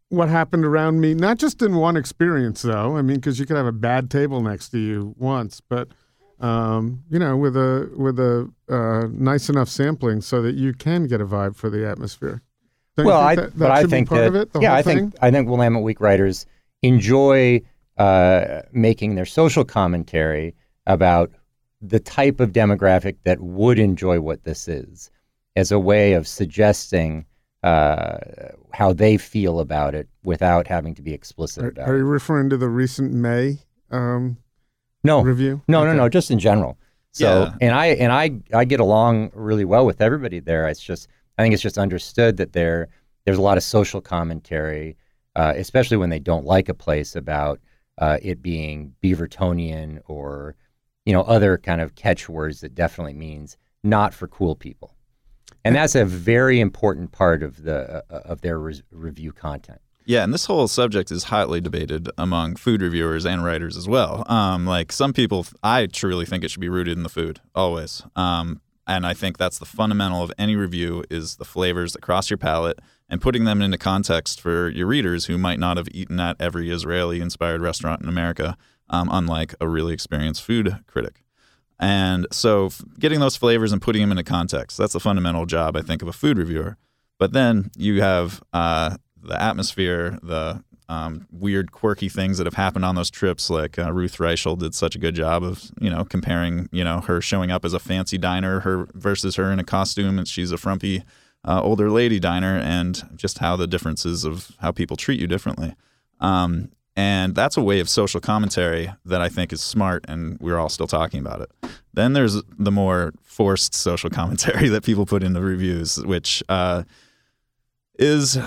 what happened around me. Not just in one experience, though. I mean, because you could have a bad table next to you once, but um, you know, with a with a uh, nice enough sampling so that you can get a vibe for the atmosphere. Don't you well, think I that, that but I think be part that of it. The yeah, whole I thing? think I think Willamette Week writers enjoy uh, making their social commentary about the type of demographic that would enjoy what this is, as a way of suggesting uh, how they feel about it without having to be explicit Are, about are it. you referring to the recent May um, No, review? no, no, no, just in general. So, Yeah. and I and I I get along really well with everybody there. It's just I think it's just understood that there there's a lot of social commentary, uh, especially when they don't like a place about uh, it being Beavertonian or you know other kind of catchwords that definitely means not for cool people, and that's a very important part of the uh, of their review content. Yeah, and this whole subject is hotly debated among food reviewers and writers as well. Um, like some people, I truly think it should be rooted in the food always. Um, and I think that's the fundamental of any review is the flavors that cross your palate and putting them into context for your readers who might not have eaten at every Israeli-inspired restaurant in America, um, unlike a really experienced food critic. And so, getting those flavors and putting them into context, that's the fundamental job, I think, of a food reviewer. But then you have uh, the atmosphere, the um, weird, quirky things that have happened on those trips. Like uh, Ruth Reichl did such a good job of, you know, comparing, you know, her showing up as a fancy diner, her versus her in a costume, and she's a frumpy uh, older lady diner, and just how the differences of how people treat you differently. Um, and that's a way of social commentary that I think is smart, and we're all still talking about it. Then there's the more forced social commentary that people put into reviews, which uh, is,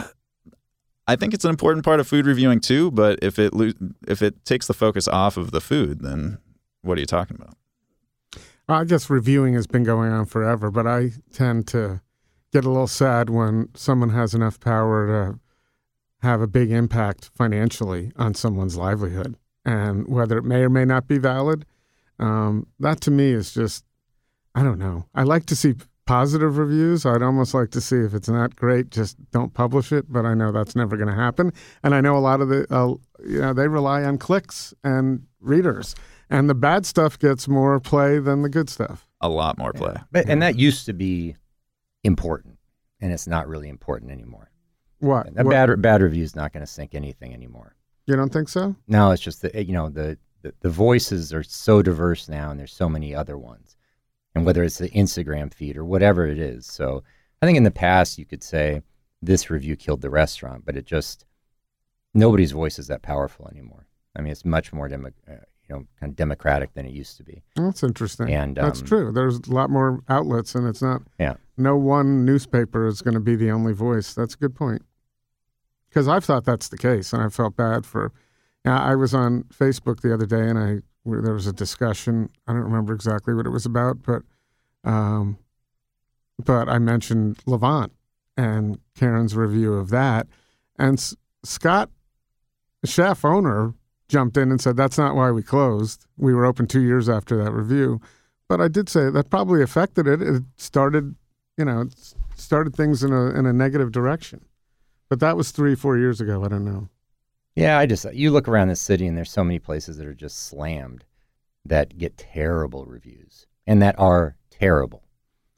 I think it's an important part of food reviewing too. But if it lo- if it takes the focus off of the food, then what are you talking about? I guess reviewing has been going on forever, but I tend to get a little sad when someone has enough power to have a big impact financially on someone's livelihood. And whether it may or may not be valid, um, that to me is just, I don't know. I like to see positive reviews. I'd almost like to see if it's not great, just don't publish it. But I know that's never going to happen. And I know a lot of the, uh, you know, they rely on clicks and readers. And the bad stuff gets more play than the good stuff. A lot more play. But and that used to be important, and it's not really important anymore. What? A What- bad bad review is not going to sink anything anymore. You don't think so? No, it's just that you know the, the the voices are so diverse now, and there's so many other ones, and whether it's the Instagram feed or whatever it is. So I think in the past you could say this review killed the restaurant, but it just nobody's voice is that powerful anymore. I mean, it's much more demo, uh, you know kind of democratic than it used to be. That's interesting. And, That's um, true. There's a lot more outlets, and it's not. Yeah. No one newspaper is going to be the only voice. That's a good point. Because I've thought that's the case, and I felt bad for. I was on Facebook the other day, and I where there was a discussion. I don't remember exactly what it was about, but, um, but I mentioned Levant and Karen's review of that, and S- Scott, chef owner, jumped in and said that's not why we closed. We were open two years after that review, but I did say that probably affected it. It started, you know, it started things in a in a negative direction. But that was three, four years ago. I don't know. Yeah, I just you look around the city and there's so many places that are just slammed that get terrible reviews and that are terrible.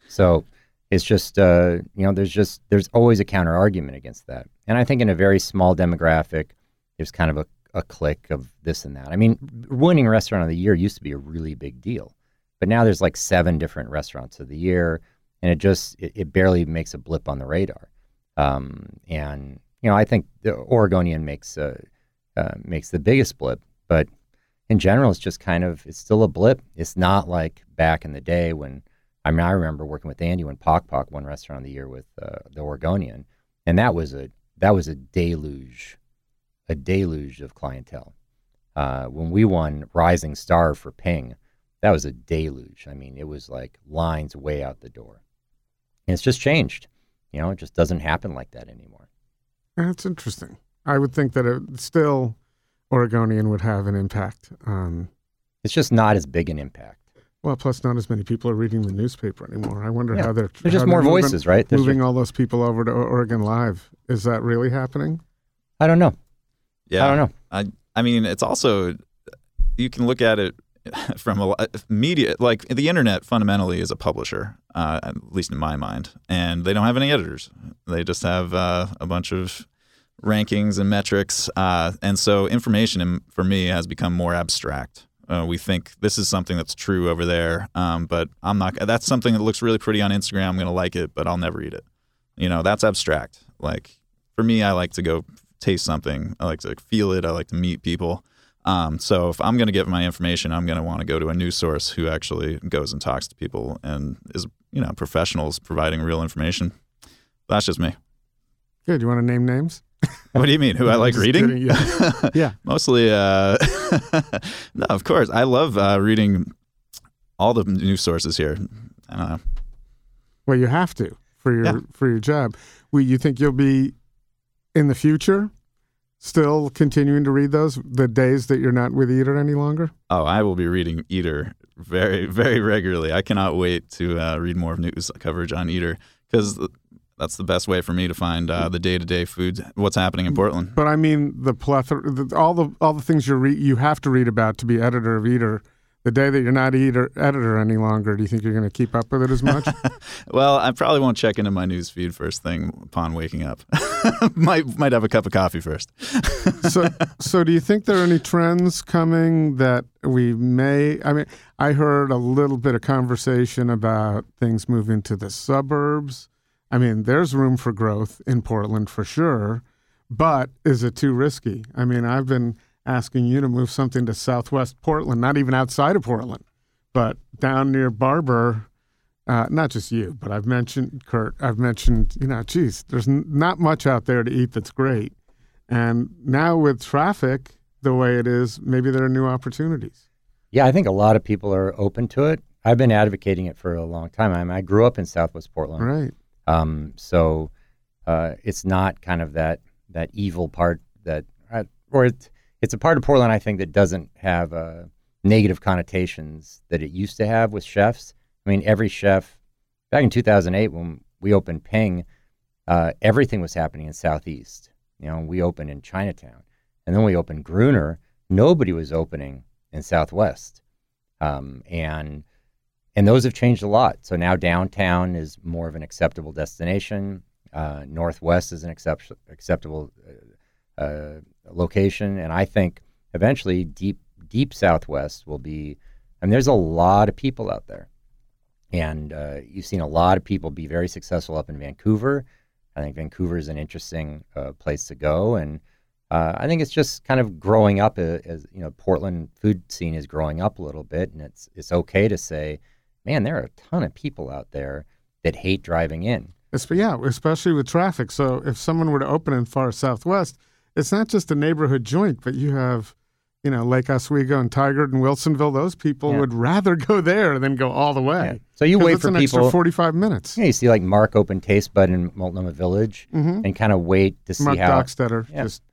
So it's just uh, you know there's just there's always a counter argument against that. And I think in a very small demographic, there's kind of a, a clique of this and that. I mean, winning restaurant of the year used to be a really big deal, but now there's like seven different restaurants of the year, and it just it, it barely makes a blip on the radar. Um, and you know, I think the Oregonian makes uh, uh, makes the biggest blip, but in general, it's just kind of it's still a blip. It's not like back in the day when I mean I remember working with Andy when Pok Pok won Restaurant of the Year with uh, the Oregonian, and that was a that was a deluge, a deluge of clientele. Uh, when we won Rising Star for Ping, that was a deluge. I mean, it was like lines way out the door, and it's just changed. You know, it just doesn't happen like that anymore. That's interesting. I would think that it still Oregonian would have an impact on. It's just not as big an impact. Well, plus not as many people are reading the newspaper anymore. I wonder Yeah. how they're. There's just how more they're moving- voices, right? There's moving just- all those people over to Oregon Live. Is that really happening? I don't know. Yeah. I don't know. I I mean, it's also you can look at it from a media like the internet fundamentally is a publisher, uh, at least in my mind, and they don't have any editors. They just have uh, a bunch of rankings and metrics, uh, and so information for me has become more abstract. Uh, we think this is something that's true over there, um, but I'm not. That's something that looks really pretty on Instagram. I'm gonna like it, but I'll never eat it. You know, that's abstract. Like for me, I like to go taste something. I like to feel it. I like to meet people. Um, so if I'm going to get my information, I'm going to want to go to a news source who actually goes and talks to people and is, you know, professionals providing real information. That's just me. Good. You want to name names? What do you mean? Who I like reading? kidding, yeah. Yeah. Mostly, uh, no, of course. I love uh, reading all the news sources here. I don't know. Well, you have to for your Yeah. for your job. We, you think you'll be in the future still continuing to read those the days that you're not with Eater any longer? Oh, I will be reading Eater very, very regularly. I cannot wait to uh, read more of news coverage on Eater because that's the best way for me to find uh, the day-to-day food, what's happening in Portland. But I mean the plethora, the, all the all the things you read, you have to read about to be editor of Eater. The day that you're not eater, editor any longer, do you think you're going to keep up with it as much? Well, I probably won't check into my news feed first thing upon waking up. might might have a cup of coffee first. so, so do you think there are any trends coming that we may? I mean, I heard a little bit of conversation about things moving to the suburbs. I mean, there's room for growth in Portland for sure, but is it too risky? I mean, I've been asking you to move something to Southwest Portland, not even outside of Portland, but down near Barber. Uh, not just you, but I've mentioned Kurt. I've mentioned, you know, geez, there's n- not much out there to eat that's great. And now with traffic the way it is, maybe there are new opportunities. Yeah, I think a lot of people are open to it. I've been advocating it for a long time. I, mean, I grew up in Southwest Portland, Right. um, so uh, it's not kind of that that evil part that, uh, or it's it's a part of Portland I think that doesn't have uh, negative connotations that it used to have with chefs. I mean, every chef back in 2008 when we opened Ping, uh, everything was happening in Southeast. You know, we opened in Chinatown, and then we opened Gruner. Nobody was opening in Southwest, um, and and those have changed a lot. So now downtown is more of an acceptable destination. Uh, Northwest is an accept- acceptable uh, uh, location, and I think eventually deep deep Southwest will be. And there's a lot of people out there, and uh, you've seen a lot of people be very successful up in Vancouver. I think Vancouver is an interesting uh, place to go, and uh, I think it's just kind of growing up uh, as you know, Portland food scene is growing up a little bit, and it's it's okay to say, man, there are a ton of people out there that hate driving in. It's, yeah, especially with traffic. So if someone were to open in far southwest, it's not just a neighborhood joint, but you have, you know, Lake Oswego and Tigard and Wilsonville. Those people Yeah. would rather go there than go all the way. Yeah. So you wait for an people. extra forty-five minutes. Yeah, you see like Mark open Tastebud in Multnomah Village, hmm and kind of wait to see Mark how Doxtader Yeah. just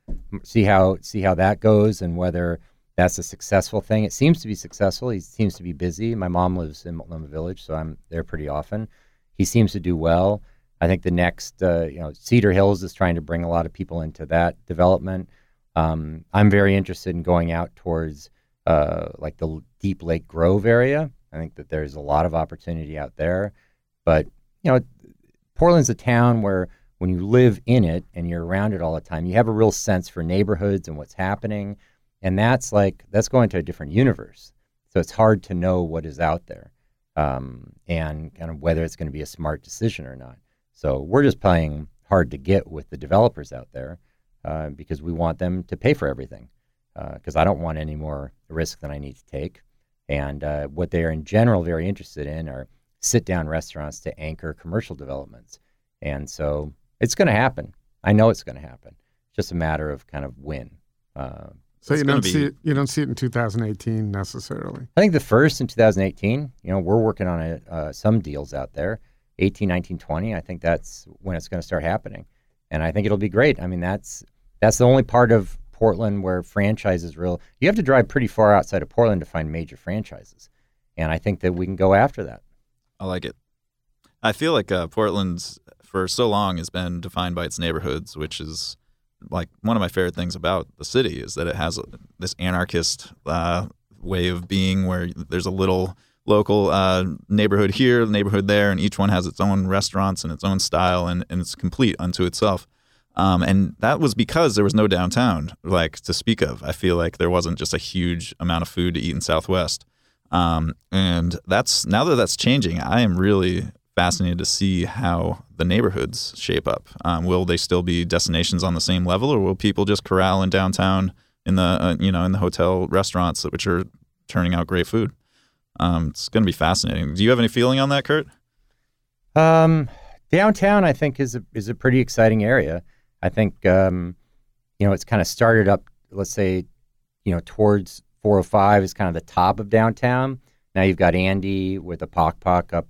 see how see how that goes and whether that's a successful thing. It seems to be successful. He seems to be busy. My mom lives in Multnomah Village, so I'm there pretty often. He seems to do well. I think the next, uh, you know, Cedar Hills is trying to bring a lot of people into that development. Um, I'm very interested in going out towards uh, like the Deep Lake Grove area. I think that there's a lot of opportunity out there, but you know, Portland's a town where when you live in it and you're around it all the time, you have a real sense for neighborhoods and what's happening. And that's like, that's going to a different universe. So it's hard to know what is out there um, and kind of whether it's going to be a smart decision or not. So we're just playing hard to get with the developers out there uh, because we want them to pay for everything. Because I don't want any more risk than I need to take. And uh, what they are in general very interested in are sit down restaurants to anchor commercial developments. And so it's going to happen. I know it's going to happen. It's just a matter of kind of when. Uh, so It's you don't be- see it. You don't see it in 2018 necessarily. I think the first in 2018, you know, we're working on a, uh, some deals out there, 18, 19, 20. I think that's when it's going to start happening. And I think it'll be great. I mean, that's that's the only part of Portland where franchise is real. You have to drive pretty far outside of Portland to find major franchises. And I think that we can go after that. I like it. I feel like uh, Portland's for so long has been defined by its neighborhoods, which is like one of my favorite things about the city is that it has this anarchist uh, way of being where there's a little local uh, neighborhood here, neighborhood there, and each one has its own restaurants and its own style, and, and it's complete unto itself. Um, and that was because there was no downtown, like to speak of. I feel like there wasn't just a huge amount of food to eat in Southwest. Um, and that's now that that's changing, I am really fascinated to see how the neighborhoods shape up. Um, will they still be destinations on the same level, or will people just corral in downtown in the uh, you know in the hotel restaurants which are turning out great food? Um, it's going to be fascinating. Do you have any feeling on that, Kurt? Um, downtown, I think, is a, is a pretty exciting area. I think, um, you know, it's kind of started up, let's say, you know, towards 405 is kind of the top of downtown. Now you've got Andy with a Pok Pok up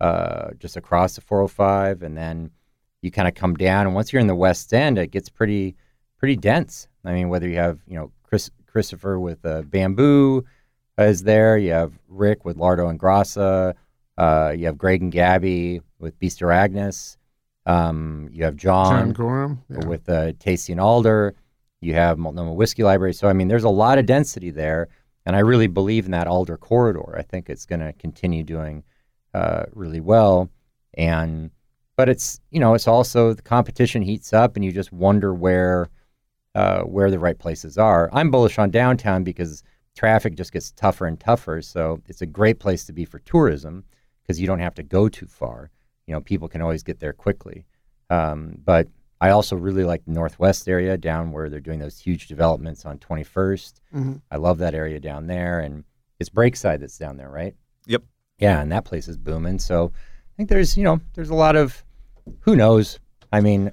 uh, just across the 405, and then you kind of come down. And once you're in the West End, it gets pretty pretty dense. I mean, whether you have you know Chris Christopher with uh, Bamboo is there, you have Rick with Lardo and Grassa, uh, you have Greg and Gabby with Bistro Agnes, um, you have John John, Gorham. Yeah. with uh, Tasty n Alder. You have Multnomah Whiskey Library. So, I mean, there's a lot of density there. And I really believe in that Alder corridor. I think it's going to continue doing uh, really well. And, but it's, you know, it's also the competition heats up and you just wonder where, uh, where the right places are. I'm bullish on downtown because traffic just gets tougher and tougher. So it's a great place to be for tourism because you don't have to go too far. You know, people can always get there quickly. Um, but I also really like the Northwest area down where they're doing those huge developments on 21st. Mhm. I love that area down there. And it's Breakside that's down there, right? Yep. Yeah, and that place is booming. So I think there's, you know, there's a lot of, who knows? I mean,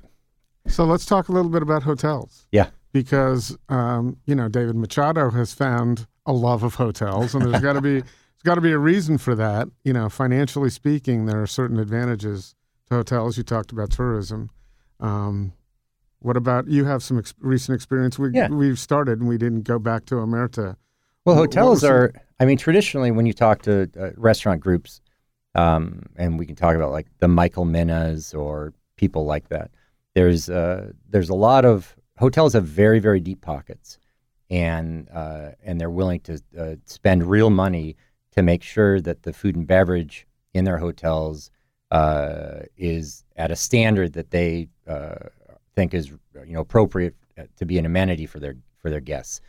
So let's talk a little bit about hotels. Yeah. Because um, you know David Machado has found a love of hotels, and there's got to be there's got to be a reason for that. You know, financially speaking, there are certain advantages to hotels. You talked about tourism. Um, what about you? Have some ex- recent experience. We Yeah. we've started and we didn't go back to Omerta. Well, hotels are. I mean, traditionally, when you talk to uh, restaurant groups, um, and we can talk about like the Michael Minas or people like that. There's uh, there's a lot of hotels have very very deep pockets, and uh, and they're willing to uh, spend real money to make sure that the food and beverage in their hotels uh, is at a standard that they uh, think is you know appropriate uh, to be an amenity for their for their guests.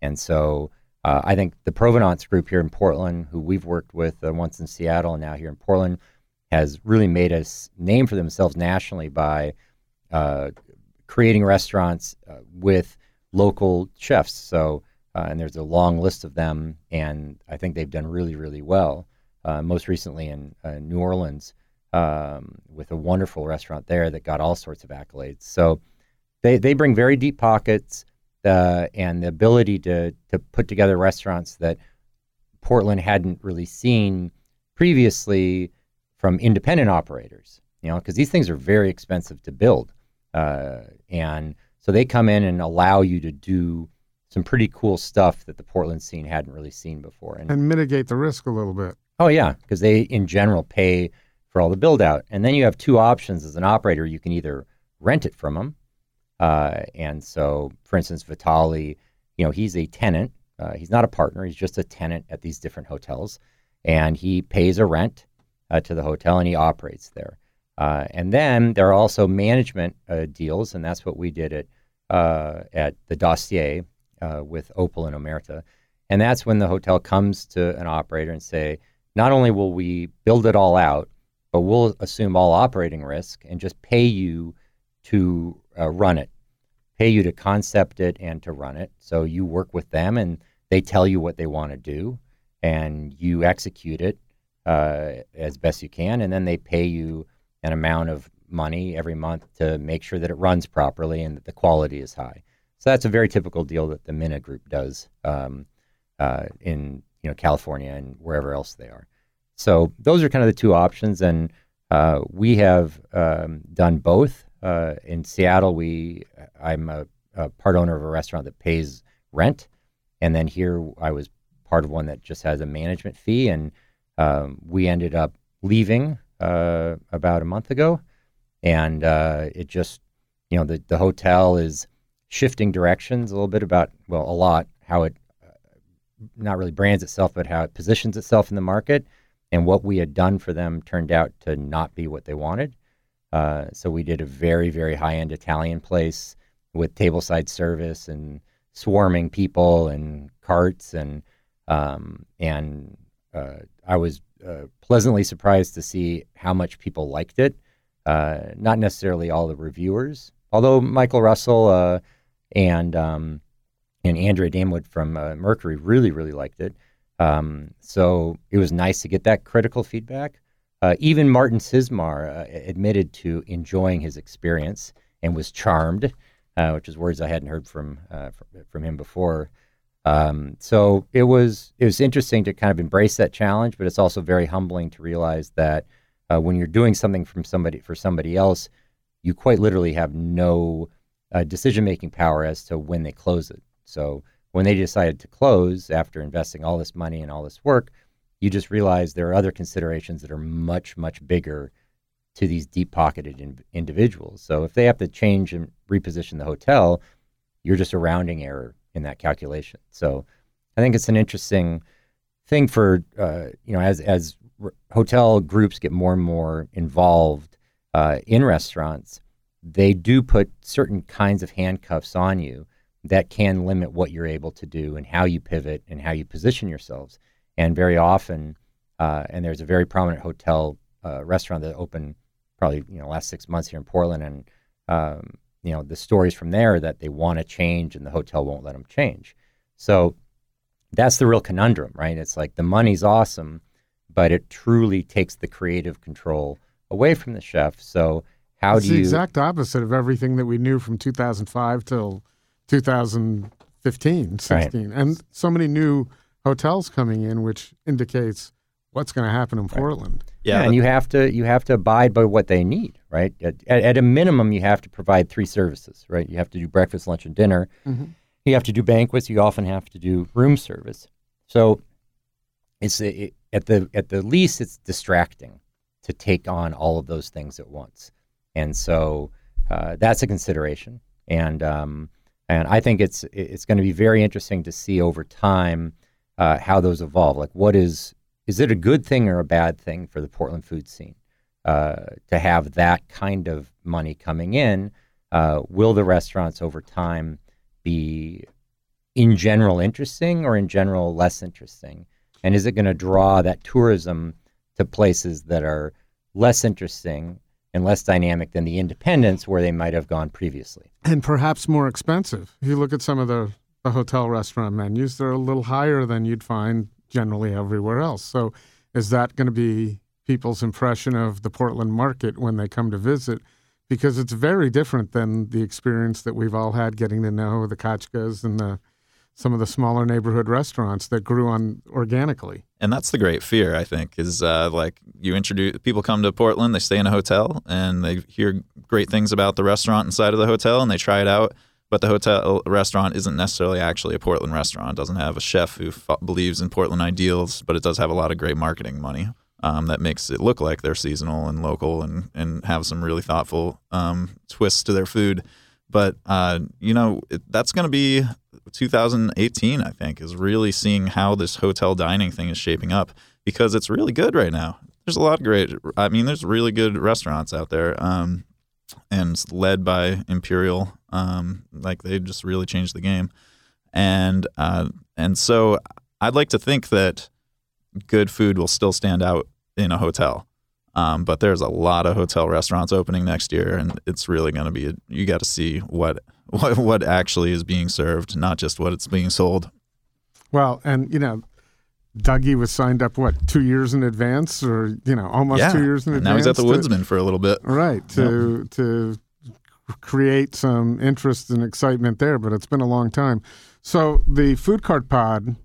And so uh, I think the Provenance Group here in Portland, who we've worked with once in Seattle and now here in Portland, has really made a name for themselves nationally by creating restaurants with local chefs. So, uh, and there's a long list of them, and I think they've done really, really well. Uh, most recently in New Orleans, um, with a wonderful restaurant there that got all sorts of accolades. So, they they bring very deep pockets uh, and the ability to to put together restaurants that Portland hadn't really seen previously from independent operators. You know, because these things are very expensive to build, uh, and so they come in and allow you to do some pretty cool stuff that the Portland scene hadn't really seen before, and, and mitigate the risk a little bit. Oh yeah, because they in general pay for all the build out, and then you have two options as an operator. You can either rent it from them, uh, and so, for instance, Vitaly, you know, he's a tenant. Uh, he's not a partner. He's just a tenant at these different hotels, and he pays a rent uh, to the hotel and he operates there. Uh, and then there are also management uh, deals, and that's what we did at at the Dossier with Opal and Omerta. And that's when the hotel comes to an operator and say, not only will we build it all out, but we'll assume all operating risk and just pay you to uh, run it, pay you to concept it and to run it. So you work with them and they tell you what they want to do and you execute it uh, as best you can. And then they pay you an amount of money every month to make sure that it runs properly and that the quality is high. So that's a very typical deal that the Mina Group does um, uh, in you know California and wherever else they are. So those are kind of the two options, and uh, we have um, done both. Uh, in Seattle, we I'm a, a, part owner of a restaurant that pays rent, and then here I was part of one that just has a management fee, and um, we ended up leaving uh, about a month ago, and uh, it just you know the the hotel is shifting directions a little bit about well a lot how it uh, not really brands itself but how it positions itself in the market and what we had done for them turned out to not be what they wanted uh, so we did a very, very high end Italian place with tableside service and swarming people and carts and um, and uh, I was uh, pleasantly surprised to see how much people liked it. Uh, not necessarily all the reviewers, although Michael Russell uh, and um, and Andrea Damewood from Mercury really, really liked it. Um, so it was nice to get that critical feedback. Uh, even Martin Cizmar uh, admitted to enjoying his experience and was charmed, uh, which is words I hadn't heard from uh, from him before. Um, so it was it was interesting to kind of embrace that challenge, but it's also very humbling to realize that uh, when you're doing something from somebody for somebody else, you quite literally have no uh, decision making power as to when they close it. So when they decided to close after investing all this money and all this work, you just realize there are other considerations that are much, much bigger to these deep pocketed in, individuals. So if they have to change and reposition the hotel, you're just a rounding error in that calculation. So I think it's an interesting thing for, uh, you know, as, as r- hotel groups get more and more involved uh, in restaurants, they do put certain kinds of handcuffs on you that can limit what you're able to do and how you pivot and how you position yourselves. And very often, uh, and there's a very prominent hotel uh, restaurant that opened probably you know last six months here in Portland, and um, you know the stories from there that they want to change and the hotel won't let them change. So that's the real conundrum, right? It's like the money's awesome, but it truly takes the creative control away from the chef. So how it's do the exact opposite of everything that we knew from 2005 till 2015, 16, right. and so many new hotels coming in, which indicates what's going to happen in Portland. Yeah, yeah and you have to you have to abide by what they need, right? At, at, a minimum, you have to provide three services, right? You have to do breakfast, lunch, and dinner. Mm-hmm. You have to do banquets. You often have to do room service. So it's it, at the at the least, it's distracting to take on all of those things at once, and so uh, that's a consideration. And um, and I think it's it's going to be very interesting to see over time uh, how those evolve. Like, what is is it a good thing or a bad thing for the Portland food scene? uh, to have that kind of money coming in. Uh, will the restaurants over time be in general interesting or in general less interesting? And is it going to draw that tourism to places that are less interesting and less dynamic than the independents where they might have gone previously? And perhaps more expensive. If you look at some of the, the hotel restaurant menus, they're a little higher than you'd find generally everywhere else. So is that going to be people's impression of the Portland market when they come to visit? Because it's very different than the experience that we've all had getting to know the Kachkas and the some of the smaller neighborhood restaurants that grew on organically. And that's the great fear, I think, is uh, like you introduce people come to Portland, they stay in a hotel, and they hear great things about the restaurant inside of the hotel, and they try it out. But the hotel restaurant isn't necessarily actually a Portland restaurant. It doesn't have a chef who f- believes in Portland ideals, but it does have a lot of great marketing money um, that makes it look like they're seasonal and local and, and have some really thoughtful um, twists to their food. But uh, you know it, that's going to be 2018. I think is really seeing how this hotel dining thing is shaping up because it's really good right now. There's a lot of great. I mean, there's really good restaurants out there, um, and led by Imperial. Um, like they just really changed the game, and uh, and so I'd like to think that good food will still stand out in a hotel. Um, but there's a lot of hotel restaurants opening next year, and it's really going to be. A, you got to see what what what actually is being served, not just what it's being sold. Well, and you know, Dougie was signed up what two years in advance, or you know, almost yeah. two years in And advance. now he's at the to- Woodsman for a little bit. right? To to create some interest and excitement there, but it's been a long time. So the food cart pod,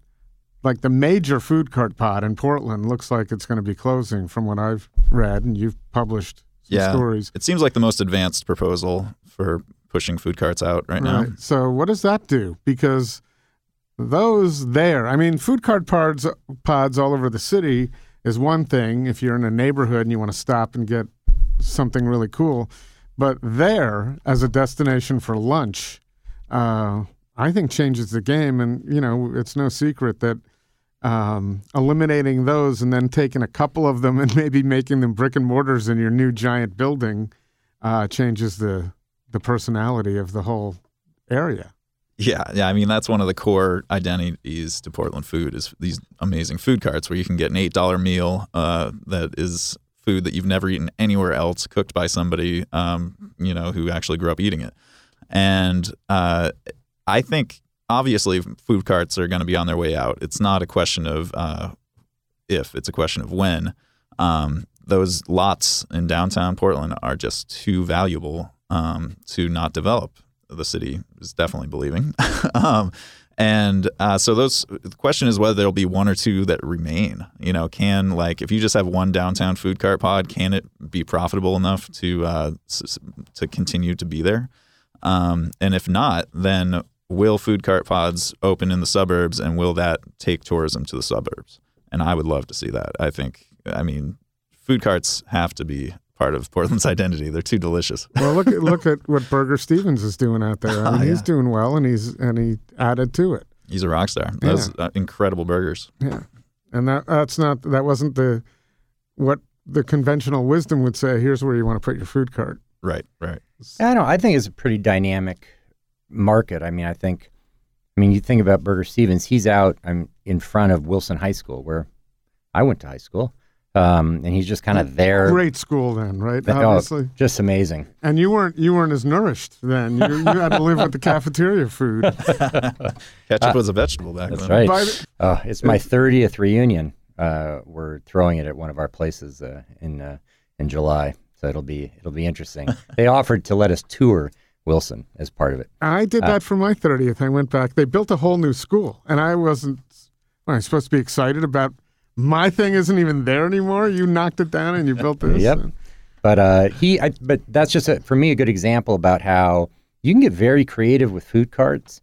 like the major food cart pod in Portland, looks like it's going to be closing, from what I've read, and you've published some Yeah. stories. It seems like the most advanced proposal for pushing food carts out right now. So what does that do? Because those there, I mean, food cart pods pods all over the city is one thing. If you're in a neighborhood and you want to stop and get something really cool, but there as a destination for lunch, uh, I think changes the game. And you know, it's no secret that. Um, eliminating those and then taking a couple of them and maybe making them brick and mortars in your new giant building uh, changes the the personality of the whole area. Yeah, yeah. I mean, that's one of the core identities to Portland food is these amazing food carts where you can get an eight dollar meal uh, that is food that you've never eaten anywhere else, cooked by somebody um, you know who actually grew up eating it. And uh, I think obviously food carts are going to be on their way out. It's not a question of uh, if; it's a question of when. Um, those lots in downtown Portland are just too valuable um, to not develop the city is definitely believing. um, and uh, so those the question is whether there'll be one or two that remain. You know, can like if you just have one downtown food cart pod, can it be profitable enough to uh, to continue to be there? Um, and if not, then will food cart pods open in the suburbs, and will that take tourism to the suburbs? And I would love to see that. I think. I mean, food carts have to be part of Portland's identity. They're too delicious. Well, look at look at what Burger Stevens is doing out there. I mean, Oh, he's doing well, and he's and he added to it. He's a rock star. Those uh, incredible burgers. Yeah, and that that's not that wasn't the what the conventional wisdom would say. Here's where you want to put your food cart. Right, right. I don't. I think it's a pretty dynamic market. I mean, I think. I mean, you think about Burger Stevens. He's out. I'm in front of Wilson High School, where I went to high school, um, and he's just kind of there. Great school then, right? Th- oh, Obviously, just amazing. and you weren't you weren't as nourished then. You, you had to live with the cafeteria food. Ketchup was a vegetable back Uh, That's then. right. By the- Oh, it's my 30th reunion. Uh, we're throwing it at one of our places uh, in uh, in July, so it'll be it'll be interesting. they offered to let us tour Wilson as part of it. I did that for my 30th. I went back. They built a whole new school, and I wasn't. Well, I'm supposed to be excited about my thing. Isn't even there anymore. You knocked it down and you built this. Yep. And- But uh, he, I, but that's just a, for me a good example about how you can get very creative with food carts,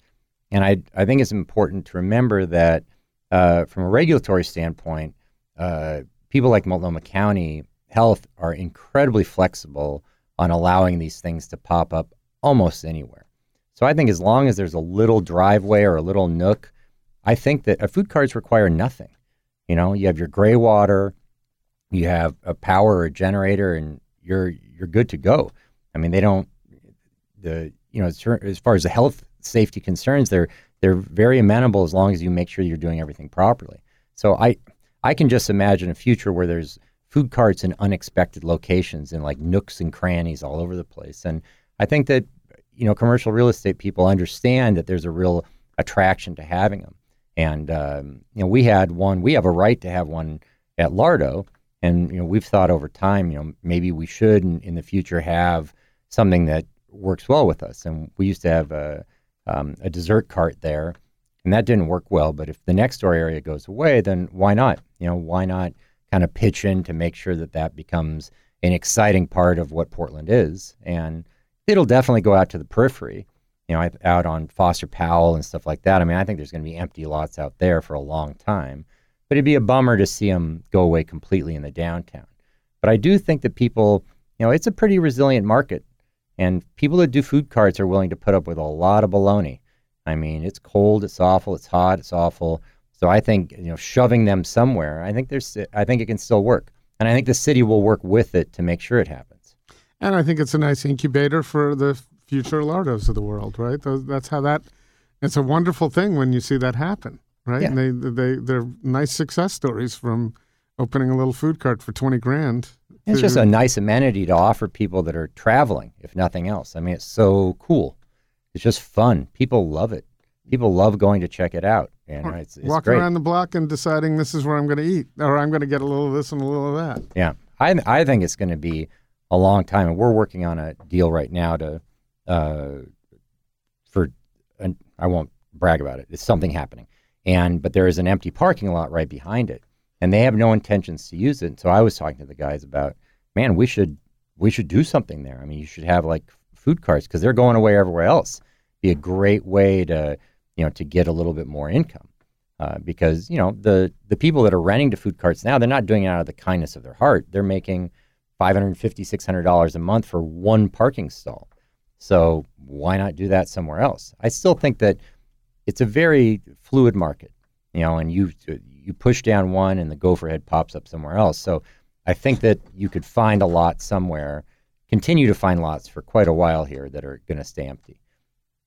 and I I think it's important to remember that uh, from a regulatory standpoint, uh, people like Multnomah County Health are incredibly flexible on allowing these things to pop up almost anywhere. So I think as long as there's a little driveway or a little nook, I think that uh, food carts require nothing. You know, you have your gray water, you have a power or a generator, and you're you're good to go. I mean, they don't the you know as, far- as the health safety concerns, they're they're very amenable as long as you make sure you're doing everything properly. So I I can just imagine a future where there's food carts in unexpected locations in like nooks and crannies all over the place. And I think that you know commercial real estate people understand that there's a real attraction to having them. And um, you know we had one. We have a right to have one at Lardo, and you know we've thought over time. You know maybe we should in, in the future have something that works well with us. And we used to have a um, a dessert cart there, and that didn't work well. But if the next door area goes away, then why not? You know, why not kind of pitch in to make sure that that becomes an exciting part of what Portland is, and it'll definitely go out to the periphery. You know, out on Foster Powell and stuff like that. I mean, I think there's going to be empty lots out there for a long time, but it'd be a bummer to see them go away completely in the downtown. But I do think that people, you know, it's a pretty resilient market and people that do food carts are willing to put up with a lot of baloney. I mean, it's cold, it's awful, it's hot, it's awful. So I think you know, shoving them somewhere, I think there's, I think it can still work, and I think the city will work with it to make sure it happens. And I think it's a nice incubator for the future Lardos of the world, right? That's how that. It's a wonderful thing when you see that happen, right? Yeah. And they they they're nice success stories from opening a little food cart for twenty grand it's just a nice amenity to offer people that are traveling, if nothing else. I mean, it's so cool. It's just fun. People love it. People love going to check it out. And it's, it's walking great. around the block and deciding this is where I'm going to eat, or I'm going to get a little of this and a little of that. Yeah, I I think it's going to be a long time, and we're working on a deal right now to uh, for and I won't brag about it. It's something happening, and but there is an empty parking lot right behind it, and they have no intentions to use it. So I was talking to the guys about, man, we should we should do something there. I mean, you should have like food carts because they're going away everywhere else. Be a great way to you know to get a little bit more income. Uh, because you know the the people that are renting to food carts now they're not doing it out of the kindness of their heart they're making 550 600 dollars a month for one parking stall so why not do that somewhere else i still think that it's a very fluid market you know and you you push down one and the gopher head pops up somewhere else. So I think that you could find a lot somewhere, continue to find lots for quite a while here that are going to stay empty.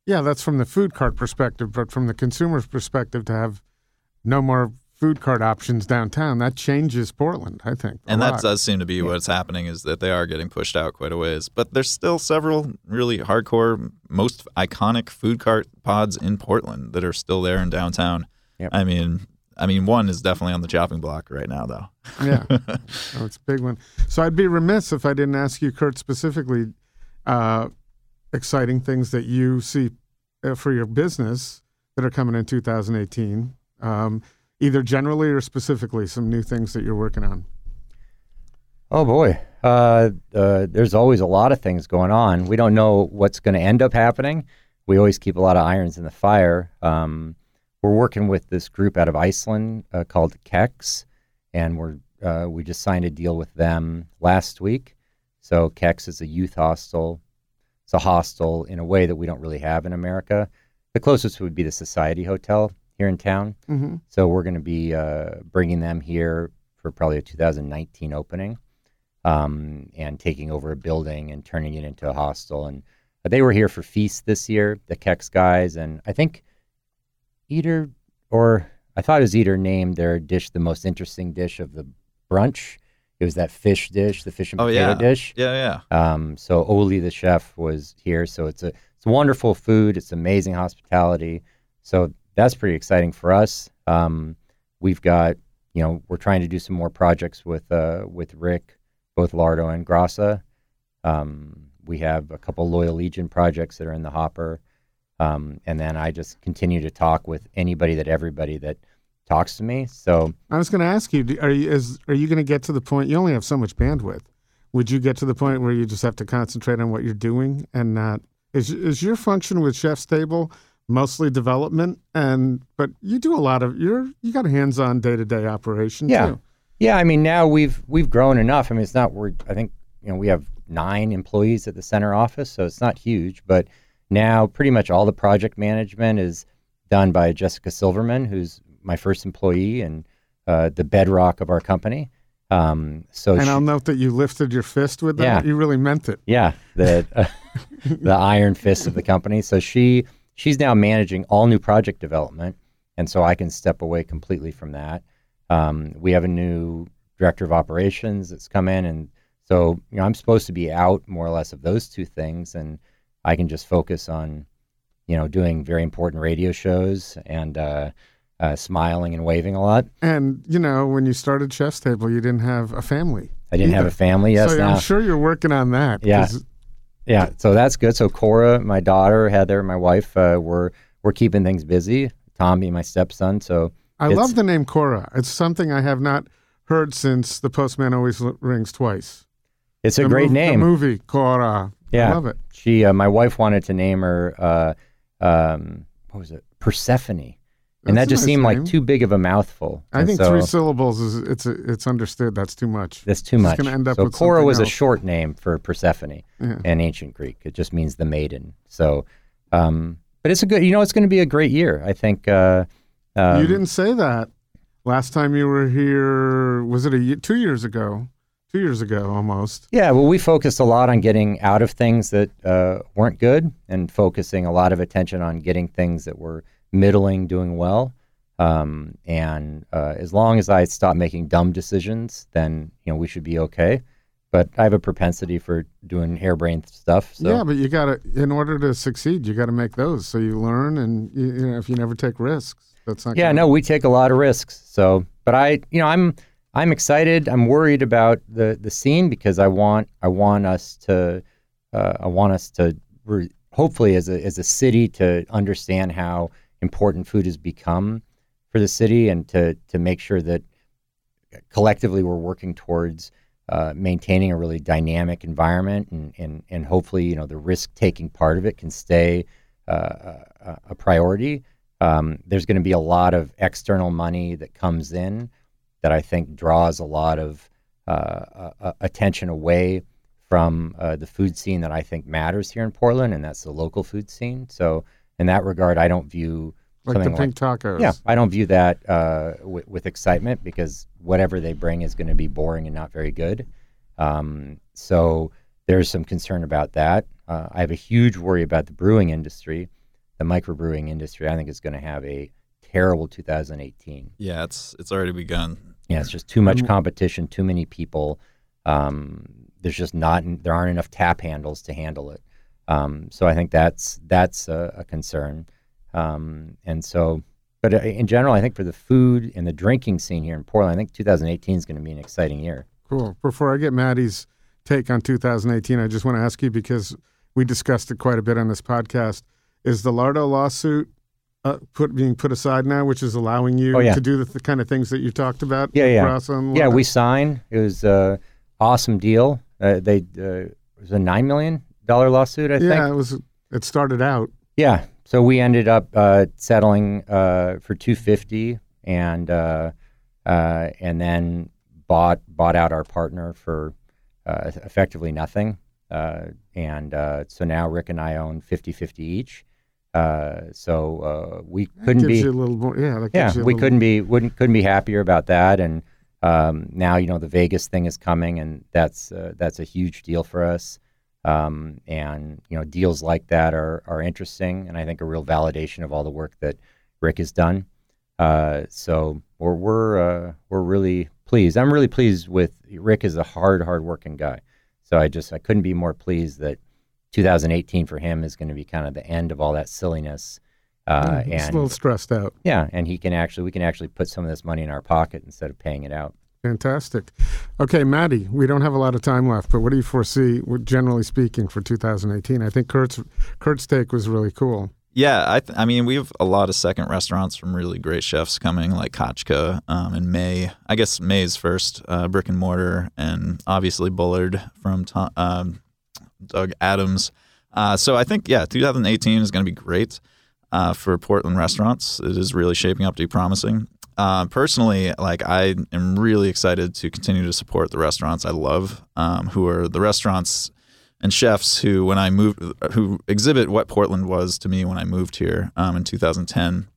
Yeah, that's from the food cart perspective, but from the consumer's perspective, to have no more food cart options downtown, that changes Portland, I think. And lot. that does seem to be yeah. what's happening is that they are getting pushed out quite a ways. But there's still several really hardcore, most iconic food cart pods in Portland that are still there in downtown. Yep. I mean, I mean, one is definitely on the chopping block right now, though. yeah, oh, it's a big one. So I'd be remiss if I didn't ask you, Kurt, specifically, uh, exciting things that you see uh, for your business that are coming in 2018, um, either generally or specifically, some new things that you're working on. Oh boy, uh, uh, there's always a lot of things going on. We don't know what's going to end up happening. We always keep a lot of irons in the fire. Um, we're working with this group out of Iceland uh, called Kex, and we're uh, we just signed a deal with them last week. So Kex is a youth hostel. It's a hostel in a way that we don't really have in America. The closest would be the Society Hotel here in town. Mm-hmm. So we're going to be uh, bringing them here for probably a 2019 opening, um, and taking over a building and turning it into a hostel. And they were here for feast this year, the Kex guys, and I think Eater, or I thought it was Eater named their dish the most interesting dish of the brunch. It was that fish dish, the fish and oh, potato yeah. dish. Yeah, yeah. Um, so Oli, the chef, was here. So it's a it's wonderful food. It's amazing hospitality. So that's pretty exciting for us. Um, we've got you know we're trying to do some more projects with uh, with Rick, both Lardo and Grassa. Um, we have a couple Loyal Legion projects that are in the hopper. Um, and then I just continue to talk with anybody that everybody that talks to me. So I was going to ask you: Are you is are you going to get to the point? You only have so much bandwidth. Would you get to the point where you just have to concentrate on what you're doing and not? Is is your function with ChefStable mostly development and but you do a lot of you're you got hands-on day-to-day operation yeah. too. Yeah, I mean now we've we've grown enough. I mean it's not we're I think you know we have nine employees at the center office, so it's not huge, but now, pretty much all the project management is done by Jessica Silverman, who's my first employee and uh, the bedrock of our company. Um, so And she- I'll note that you lifted your fist with that. Yeah. You really meant it. yeah, the uh, the iron fist of the company. So she she's now managing all new project development, and so I can step away completely from that. Um, we have a new director of operations that's come in, and so you know I'm supposed to be out more or less of those two things, and I can just focus on you know doing very important radio shows and uh, uh, smiling and waving a lot. And, you know, when you started ChefStable, you didn't have a family. I didn't have a family. Yes, so now I'm sure you're working on that. Yeah. Yeah, so that's good. So Cora, my daughter, Heather, my wife, uh, we're we're keeping things busy. Tommy, my stepson. So I love the name Cora. It's something I have not heard since The Postman Always Rings Twice. it's a The great mov- name. The movie, Cora. Yeah. I love it. She, uh, my wife, wanted to name her. Uh, um, what was it? Persephone, and that just nice seemed name. like too big of a mouthful. I And think so three syllables is it's it's understood. That's too much. That's too It's much. gonna end up so Cora was a short name for Persephone Yeah. in ancient Greek. It just means the maiden. So, um, but it's a good. You know, it's going to be a great year. I think. Uh, um, you didn't say that last time you were here. Was it a ye- two years ago? Two years ago, almost. Yeah, well, we focused a lot on getting out of things that uh, weren't good and focusing a lot of attention on getting things that were middling, doing well. Um, and uh, as long as I stop making dumb decisions, then you know we should be okay. But I have a propensity for doing harebrained stuff. So Yeah, but you got to, in order to succeed, you got to make those. So you learn, and you, you know, if you never take risks, that's not. yeah, no, we take a lot of risks. So, but I, you know, I'm I'm excited. I'm worried about the the scene because I want I want us to uh, I want us to re- hopefully as a as a city to understand how important food has become for the city and to to make sure that collectively we're working towards uh, maintaining a really dynamic environment and, and and hopefully you know the risk taking part of it can stay uh, a, a priority. Um, there's going to be a lot of external money that comes in that I think draws a lot of uh, attention away from uh, the food scene that I think matters here in Portland, and that's the local food scene. So in that regard, I don't view like the something pink tacos. yeah, I don't view that uh, with, with excitement because whatever they bring is going to be boring and not very good. Um, so there's some concern about that. Uh, I have a huge worry about the brewing industry, the microbrewing industry. I think is going to have a terrible 2018. Yeah, it's it's already begun. Yeah, it's just too much Um, competition, too many people. Um, there's just not there aren't enough tap handles to handle it. Um, so I think that's that's a, a concern. Um, and so, but uh, in general, I think for the food and the drinking scene here in Portland, I think 2018 is going to be an exciting year. Cool. Before I get Mattie's take on 2018, I just want to ask you because we discussed it quite a bit on this podcast. Is the Lardo lawsuit uh, put being put aside now, which is allowing you Oh, yeah. to do the th- kind of things that you talked about? Yeah, yeah. Yeah, we signed. It was a awesome deal. Uh, they uh, it was a nine million dollar lawsuit, I yeah, think. Yeah, it was. It started out. Yeah. So we ended up uh, settling uh, for two fifty, and uh, uh, and then bought bought out our partner for uh, effectively nothing. Uh, and uh, so now Rick and I own 50-50 each. Uh, so uh, we That couldn't be you a little more. Yeah, yeah, we couldn't be wouldn't couldn't be happier about that. And um, now you know the Vegas thing is coming, and that's uh, that's a huge deal for us. Um, and you know deals like that are are interesting, and I think a real validation of all the work that Rick has done. Uh, so we're we're uh, we're really pleased. I'm really pleased with Rick. is a hard hard working guy. So I just I couldn't be more pleased that 2018 for him is going to be kind of the end of all that silliness. Uh, It's and a little stressed out. yeah, and he can actually we can actually put some of this money in our pocket instead of paying it out. Fantastic. Okay, Mattie, we don't have a lot of time left, but what do you foresee, generally speaking, for 2018? I think Kurt's Kurt's take was really cool. Yeah, I, th- I mean, we have a lot of second restaurants from really great chefs coming, like Kachka um, in May. I guess Mae's first, uh, Brick and Mortar, and obviously Bullard from Tom, um, Doug Adams. Uh, so I think, yeah, 2018 is going to be great uh, for Portland restaurants. It is really shaping up to be promising. Uh, personally, like I am really excited to continue to support the restaurants I love, um, who are the restaurants and chefs who, when I moved, who exhibit what Portland was to me when I moved here um, in 2010,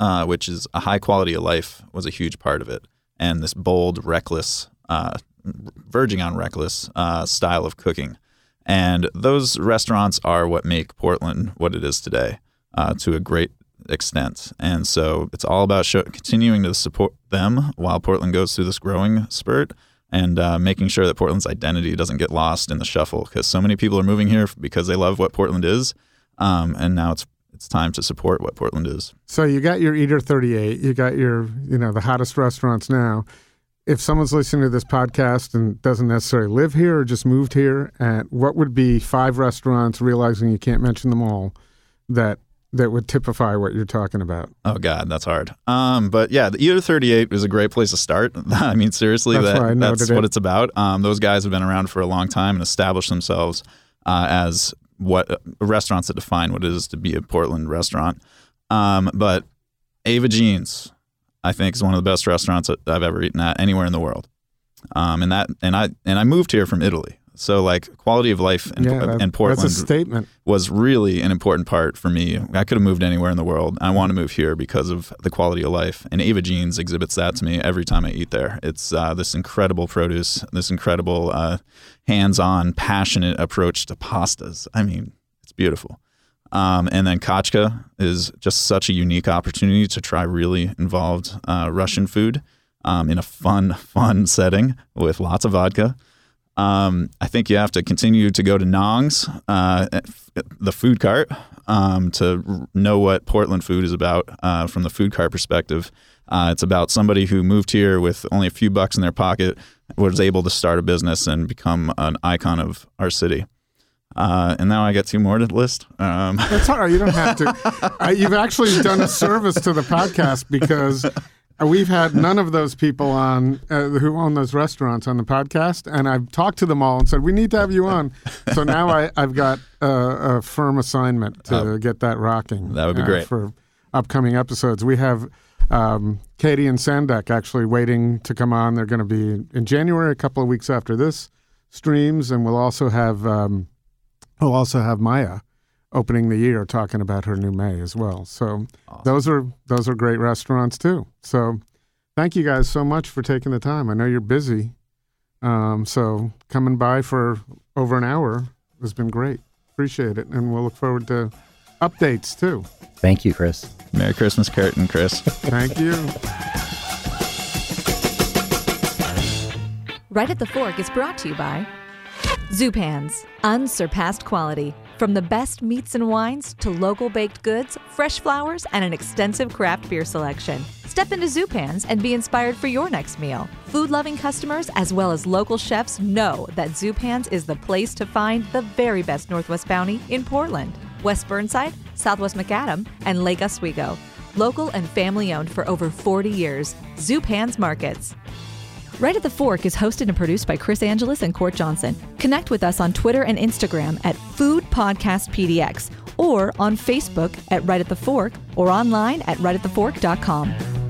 uh, which is a high quality of life, was a huge part of it, and this bold, reckless uh, verging on reckless uh, style of cooking. And those restaurants are what make Portland what it is today uh, to a great extent. And so it's all about show, continuing to support them while Portland goes through this growing spurt and uh, making sure that Portland's identity doesn't get lost in the shuffle because so many people are moving here because they love what Portland is. Um, and now it's it's time to support what Portland is. So you got your Eater 38, you got your, you know, the hottest restaurants now. If someone's listening to this podcast and doesn't necessarily live here or just moved here, at what would be five restaurants, realizing you can't mention them all, that that would typify what you're talking about? Oh God, that's hard. Um, but yeah, the Eater 38 is a great place to start. I mean, seriously, That's that, that's it. what it's about. Um, those guys have been around for a long time and established themselves uh, as what uh, restaurants that define what it is to be a Portland restaurant. Um, but Ava Gene's, I think, is one of the best restaurants that I've ever eaten at anywhere in the world. Um, and that, and I, and I moved here from Italy, so like quality of life in, yeah, that- in Portland That's a statement. was really an important part for me. I could have moved anywhere in the world. I want to move here because of the quality of life. And Ava Gene's exhibits that to me every time I eat there. It's uh, this incredible produce, this incredible uh, hands-on, passionate approach to pastas. I mean, it's beautiful. Um, and then Kachka is just such a unique opportunity to try really involved uh, Russian food um, in a fun, fun setting with lots of vodka. Um, I think you have to continue to go to Nong's, uh, the food cart, um, to know what Portland food is about uh, from the food cart perspective. Uh, it's about somebody who moved here with only a few bucks in their pocket, was able to start a business and become an icon of our city. Uh, and now I get two more to list. Um, That's all right. You don't have to. uh, you've actually done a service to the podcast because we've had none of those people on uh, who own those restaurants on the podcast, and I've talked to them all and said we need to have you on. So now I, I've got uh, a firm assignment to get that rocking. That would be uh, great. for upcoming episodes. We have. Um, Katie and Sandek actually waiting to come on. They're going to be in January, a couple of weeks after this streams, and we'll also have um, we'll also have Maya opening the year talking about her new Mae as well. So those are those are great restaurants too. So thank you guys so much for taking the time. I know you're busy, um, so coming by for over an hour has been great. Appreciate it, and we'll look forward to updates too. Thank you, Chris. Merry Christmas, Kurt and Chris. Thank you. Right at the Fork is brought to you by Zupan's, unsurpassed quality. From the best meats and wines to local baked goods, fresh flowers, and an extensive craft beer selection. Step into Zupan's and be inspired for your next meal. Food loving customers as well as local chefs know that Zupan's is the place to find the very best Northwest Bounty in Portland, West Burnside, Southwest Macadam, and Lake Oswego. Local and family owned for over 40 years. Zupan's Markets. Right at the Fork is hosted and produced by Chris Angeles and Court Johnson. Connect with us on Twitter and Instagram at Food Podcast PDX or on Facebook at Right at the Fork or online at rightatthefork.com.